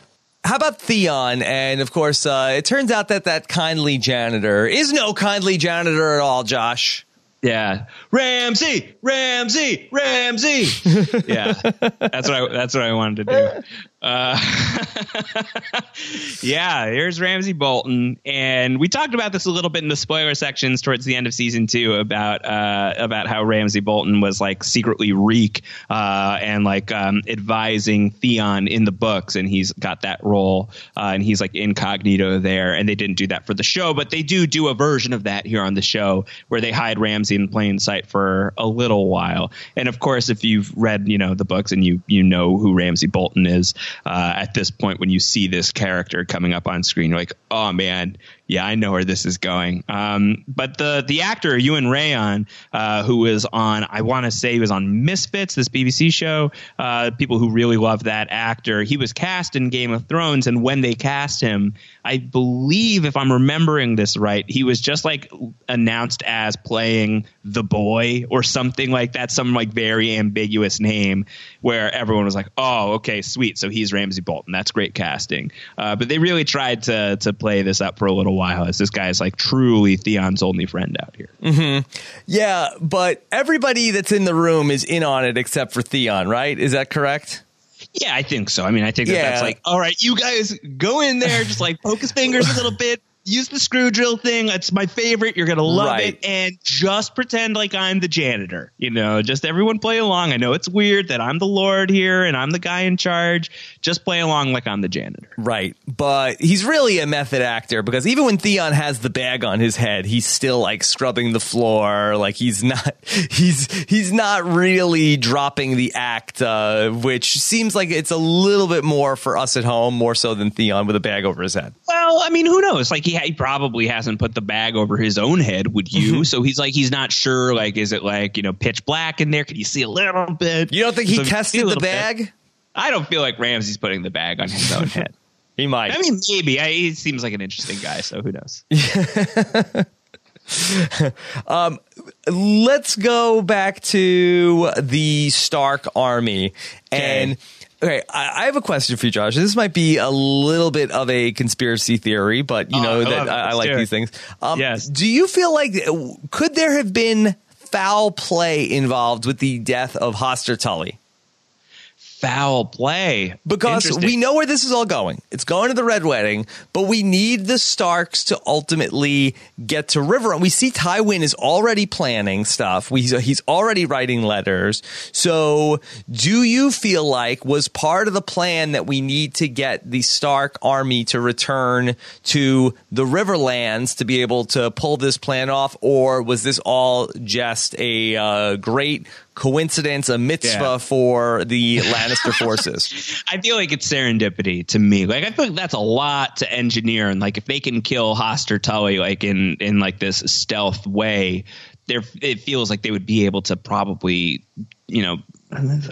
How about Theon? And of course, uh, it turns out that that kindly janitor is no kindly janitor at all, Josh. Yeah, Ramsay, Ramsay, Ramsay. yeah, that's what I that's what I wanted to do. Uh, yeah, here's Ramsay Bolton, and we talked about this a little bit in the spoiler sections towards the end of season two about uh, about how Ramsay Bolton was like secretly Reek uh, and like um, advising Theon in the books, and he's got that role, uh, and he's like incognito there, and they didn't do that for the show, but they do do a version of that here on the show where they hide Ramsay in plain sight for a little while, and of course, if you've read you know the books and you you know who Ramsay Bolton is uh, at this point when you see this character coming up on screen, you're like, oh man, yeah, I know where this is going. Um, but the the actor Iwan Rheon, uh, who was on, I want to say he was on Misfits, this BBC show. Uh, people who really love that actor. He was cast in Game of Thrones, and when they cast him, I believe, if I'm remembering this right, he was just like announced as playing the boy or something like that, some like very ambiguous name, where everyone was like, "Oh, okay, sweet, so he's Ramsay Bolton. That's great casting." Uh, but they really tried to to play this up for a little while, as this guy is like truly Theon's only friend out here. Mm-hmm. Yeah, but everybody that's in the room is in on it except for Theon, right? Is that correct? Yeah, I think so. I mean, I think that Yeah. that's like, all right, you guys go in there, just like poke his fingers a little bit, use the screw drill thing. It's my favorite. You're gonna love Right. it, and just pretend like I'm the janitor. You know, just everyone play along. I know it's weird that I'm the lord here and I'm the guy in charge. Just play along like I'm the janitor. Right. But he's really a method actor because even when Theon has the bag on his head, he's still like scrubbing the floor. Like he's not he's he's not really dropping the act, uh, which seems like it's a little bit more for us at home, more so than Theon with a bag over his head. Well, I mean, who knows? Like he, he probably hasn't put the bag over his own head. Would you? so he's like, he's not sure. Like, is it like you know pitch black in there? Can you see a little bit? You don't think he So if you see a tested the little bit- bag? I don't feel like Ramsay's putting the bag on his own head. He might. I mean, maybe. I, he seems like an interesting guy, so who knows? um, let's go back to the Stark army. And okay, I, I have a question for you, Josh. This might be a little bit of a conspiracy theory, but you Oh, know I that. I, I like these things. Um, Yes. Do you feel like could there have been foul play involved with the death of Hoster Tully? Foul play. Because we know where this is all going. It's going to the Red Wedding, but we need the Starks to ultimately get to River. And we see Tywin is already planning stuff. We, he's already writing letters. So do you feel like was part of the plan that we need to get the Stark army to return to the Riverlands to be able to pull this plan off? Or was this all just a uh, great coincidence, a mitzvah Yeah. for the Lannister forces? I feel like it's serendipity to me. Like I feel like that's a lot to engineer, and like if they can kill Hoster Tully like in in like this stealth way, there it feels like they would be able to probably, you know.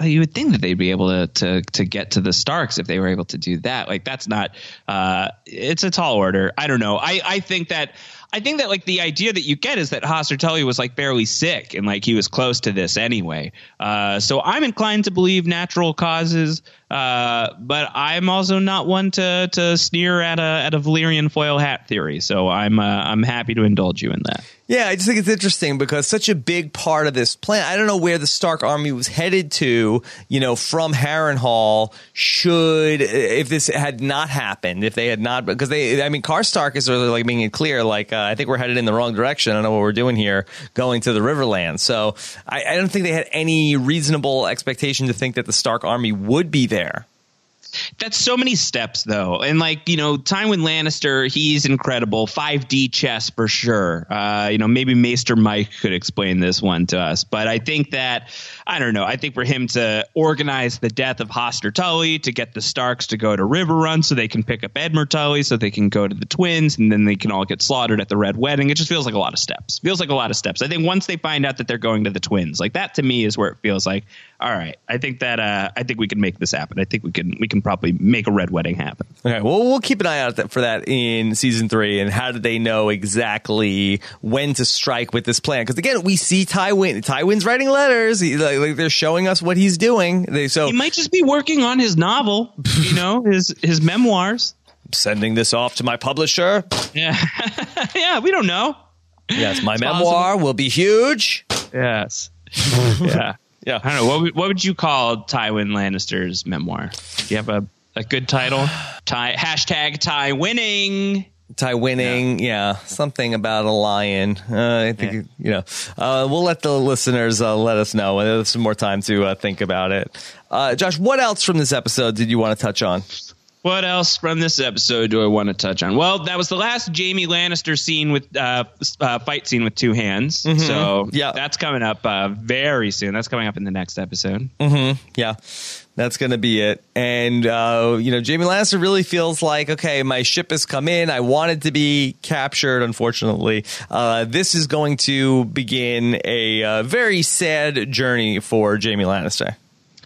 You would think that they'd be able to, to to get to the Starks if they were able to do that. Like that's not. Uh, it's a tall order. I don't know. I I think that I think that like the idea that you get is that Hoster Tully was like barely sick and like he was close to this anyway. Uh, so I'm inclined to believe natural causes, uh, but I'm also not one to to sneer at a at a Valyrian foil hat theory. So I'm uh, I'm happy to indulge you in that. Yeah, I just think it's interesting because such a big part of this plan. I don't know where the Stark army was headed to, you know, from Harrenhal. Should if this had not happened, if they had not, because they, I mean, Karstark is really like making it clear, like uh, I think we're headed in the wrong direction. I don't know what we're doing here, going to the Riverlands. So I, I don't think they had any reasonable expectation to think that the Stark army would be there. That's so many steps, though, and like you know, Tywin Lannister, he's incredible. Five D chess for sure. Uh, you know, maybe Maester Mike could explain this one to us, but I think that I don't know. I think for him to organize the death of Hoster Tully, to get the Starks to go to Riverrun, so they can pick up Edmure Tully, so they can go to the Twins, and then they can all get slaughtered at the Red Wedding. It just feels like a lot of steps. Feels like a lot of steps. I think once they find out that they're going to the Twins, like that to me is where it feels like, all right, I think that uh, I think we can make this happen. I think we can we can probably make a Red Wedding happen. Okay, well, we'll keep an eye out for that in season three. And how do they know exactly when to strike with this plan? Because again, we see Tywin. Tywin's writing letters. He, like, like they're showing us what he's doing. They so He might just be working on his novel, you know, his his memoirs. sending this off to my publisher. Yeah, yeah, we don't know. Yes, my It's memoir will be huge. Yes, yeah, Yeah. I don't know what would, what would you call Tywin Lannister's memoir? Do you have a, a good title? Ty hashtag Ty winning. Ty winning, yeah. something about a lion. Uh, I think you know. Uh, we'll let the listeners uh, let us know when there's some more time to uh, think about it. Uh, Josh, what else from this episode did you want to touch on? What else from this episode do I want to touch on? Well, that was the last Jaime Lannister scene with uh, uh, fight scene with two hands. So Yeah. that's coming up uh, very soon. That's coming up in the next episode. Yeah, that's going to be it. And, uh, you know, Jaime Lannister really feels like, okay, my ship has come in. I wanted to be captured, unfortunately. Uh, this is going to begin a uh, very sad journey for Jaime Lannister.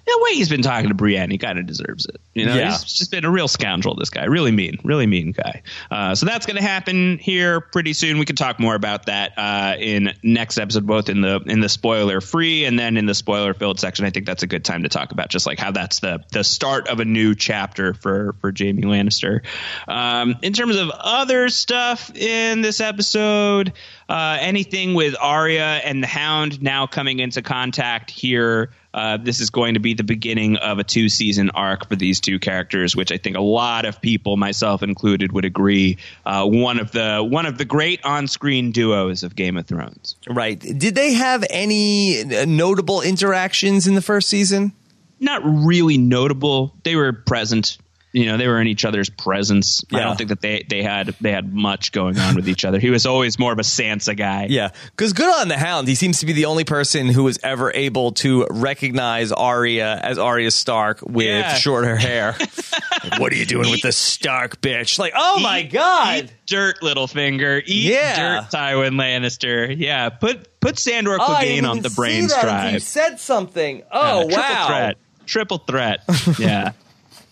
The way he's been talking to Brienne, he kind of deserves it. You know, Yeah. he's just been a real scoundrel. This guy, really mean, really mean guy. Uh, so that's going to happen here pretty soon. We can talk more about that uh, in next episode, both in the in the spoiler free and then in the spoiler filled section. I think that's a good time to talk about just like how that's the the start of a new chapter for for Jaime Lannister. Um, in terms of other stuff in this episode. Uh, anything with Arya and the Hound now coming into contact here. Uh, this is going to be the beginning of a two season arc for these two characters, which I think a lot of people, myself included, would agree uh, one of the one of the great on screen duos of Game of Thrones. Right? Did they have any uh, notable interactions in the first season? Not really notable. They were present you know they were in each other's presence. Yeah. I don't think that they they had they had much going on with each other. He was always more of a Sansa guy. Yeah, because good on the Hound. He seems to be the only person who was ever able to recognize Arya as Arya Stark with yeah. shorter hair. what are you doing eat, with the Stark bitch? Like, oh eat, my god, eat dirt, Littlefinger. Eat yeah. dirt, Tywin Lannister. Yeah, put put Sandor oh, Clegane on the brain drive. You said something. Oh yeah, wow. Triple threat. Triple threat. Yeah.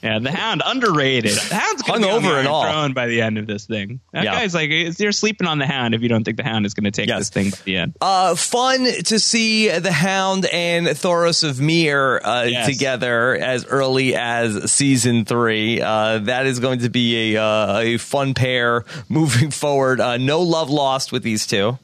Yeah, the Hound underrated. The Hound's hung be over and all thrown by the end of this thing. That yeah. guy's like you're sleeping on the Hound if you don't think the Hound is going to take yes. this thing by the end. Uh, fun to see the Hound and Thoros of Myr uh, yes. together as early as season three. Uh, that is going to be a uh, a fun pair moving forward. Uh, no love lost with these two.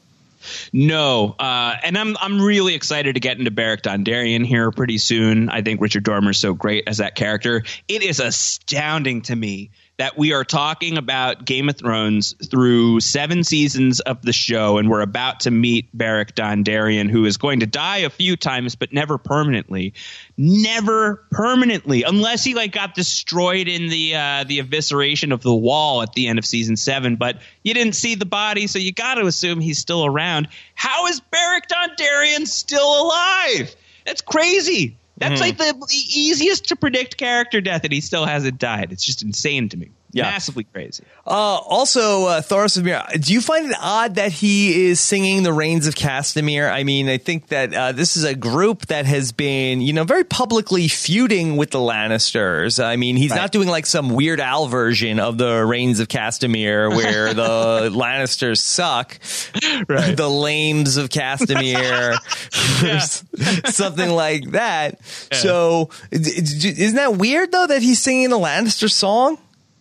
No, uh, and I'm I'm really excited to get into Beric Dondarrion here pretty soon. I think Richard Dormer is so great as that character. It is astounding to me that we are talking about Game of Thrones through seven seasons of the show, and we're about to meet Beric Dondarrion, who is going to die a few times, but never permanently. Never permanently, unless he like got destroyed in the uh, the evisceration of the wall at the end of season seven. But you didn't see the body, so you got to assume he's still around. How is Beric Dondarrion still alive? That's crazy. That's mm-hmm. like the, the, easiest to predict character death, and he still hasn't died. It's just insane to me. Yeah. Massively crazy. Uh, also, uh, Thoros of Myr, do you find it odd that he is singing the rains of Castamere? I mean, I think that uh, this is a group that has been, you know, very publicly feuding with the Lannisters. I mean, he's right. not doing like some Weird Al version of the rains of Castamere where the Lannisters suck. Right. the Lames of Castamere, something like that. Yeah. So, isn't that weird though that he's singing a Lannister song?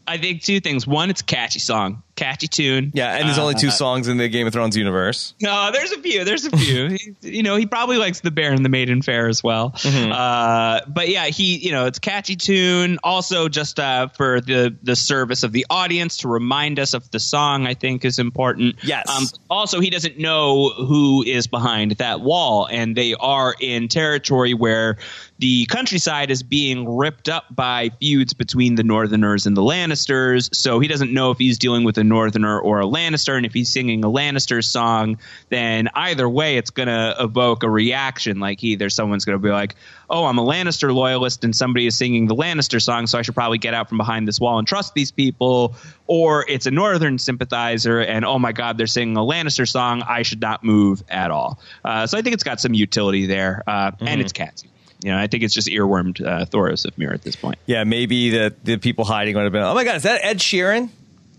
I think two things. One, it's a catchy song, catchy tune. Yeah, and there's only two uh, songs in the Game of Thrones universe. No, there's a few. There's a few. he, you know, he probably likes the Bear and the Maiden Fair as well. Mm-hmm. Uh, but yeah, he, you know, it's catchy tune. Also, just uh, for the the service of the audience to remind us of the song, I think is important. Yes. Um, also, he doesn't know who is behind that wall, and they are in territory where the countryside is being ripped up by feuds between the Northerners and the Lannisters. So he doesn't know if he's dealing with a Northerner or a Lannister. And if he's singing a Lannister song, then either way, it's going to evoke a reaction. Like either someone's going to be like, oh, I'm a Lannister loyalist and somebody is singing the Lannister song, so I should probably get out from behind this wall and trust these people. Or it's a Northern sympathizer and, oh my God, they're singing a Lannister song. I should not move at all. Uh, so I think it's got some utility there. Uh, mm-hmm. And it's catchy. You know, I think it's just earwormed uh, Thoros of Myr at this point. Yeah, maybe the the people hiding would have been, oh my god, is that Ed Sheeran?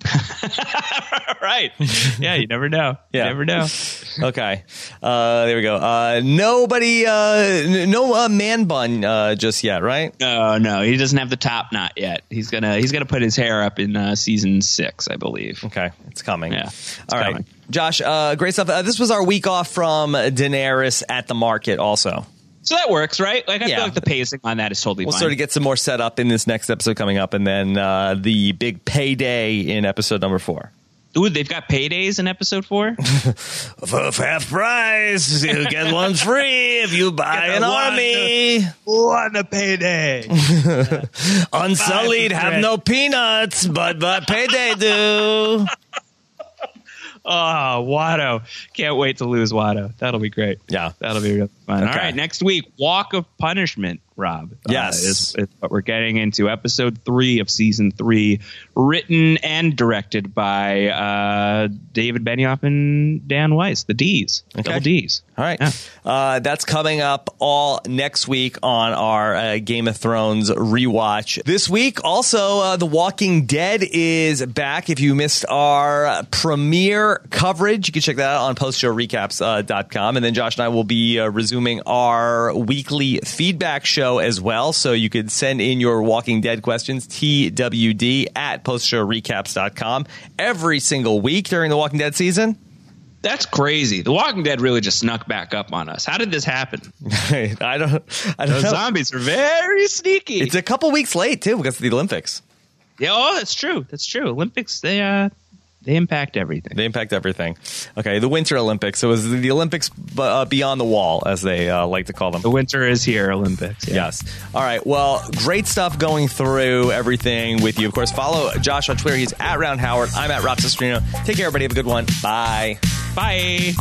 right. Yeah, you never know. Yeah. You never know. okay. Uh, there we go. Uh, nobody, uh, no uh, man bun uh, just yet, right? No, no, he doesn't have the top knot yet. He's gonna he's gonna put his hair up in uh, season six, I believe. Okay, it's coming. Yeah. It's All coming. right, Josh. great stuff. Uh, this was our week off from Daenerys at the market, also. So that works, right? Like I yeah. feel like the pacing on that is totally. We'll fine. sort of get some more set up in this next episode coming up, and then uh, the big payday in episode number four. Ooh, they've got paydays in episode four. For half price, you get one free if you buy an army. One a payday. Unsullied have no peanuts, but but payday do. Oh, Watto. Can't wait to lose Watto. That'll be great. Yeah. That'll be really fun. Okay. All right. Next week, Walk of Punishment. Rob. Uh, yes. Uh, is, is, what we're getting into episode three of season three, written and directed by uh, David Benioff and Dan Weiss, the D's, okay. double D's. All right. Yeah. Uh, that's coming up all next week on our uh, Game of Thrones rewatch. This week, also, uh, The Walking Dead is back. If you missed our premiere coverage, you can check that out on postshowrecaps.com. and then Josh and I will be resuming our weekly feedback show show as well. So you could send in your Walking Dead questions, TWD at postshowrecaps.com every single week during the Walking Dead season. That's crazy. The Walking Dead really just snuck back up on us. How did this happen? I don't. I don't Those know. zombies are very sneaky. It's a couple weeks late too because of the Olympics. yeah, oh, that's true. That's true. Olympics, they uh, they impact everything. They impact everything. Okay, the Winter Olympics. So it was the Olympics uh, beyond the wall, as they uh, like to call them. The winter is here, Olympics. yeah. Yes. All right. Well, great stuff going through everything with you. Of course, follow Josh on Twitter. He's at Round Howard. I'm at Rob Cesternino. Take care, everybody. Have a good one. Bye. Bye.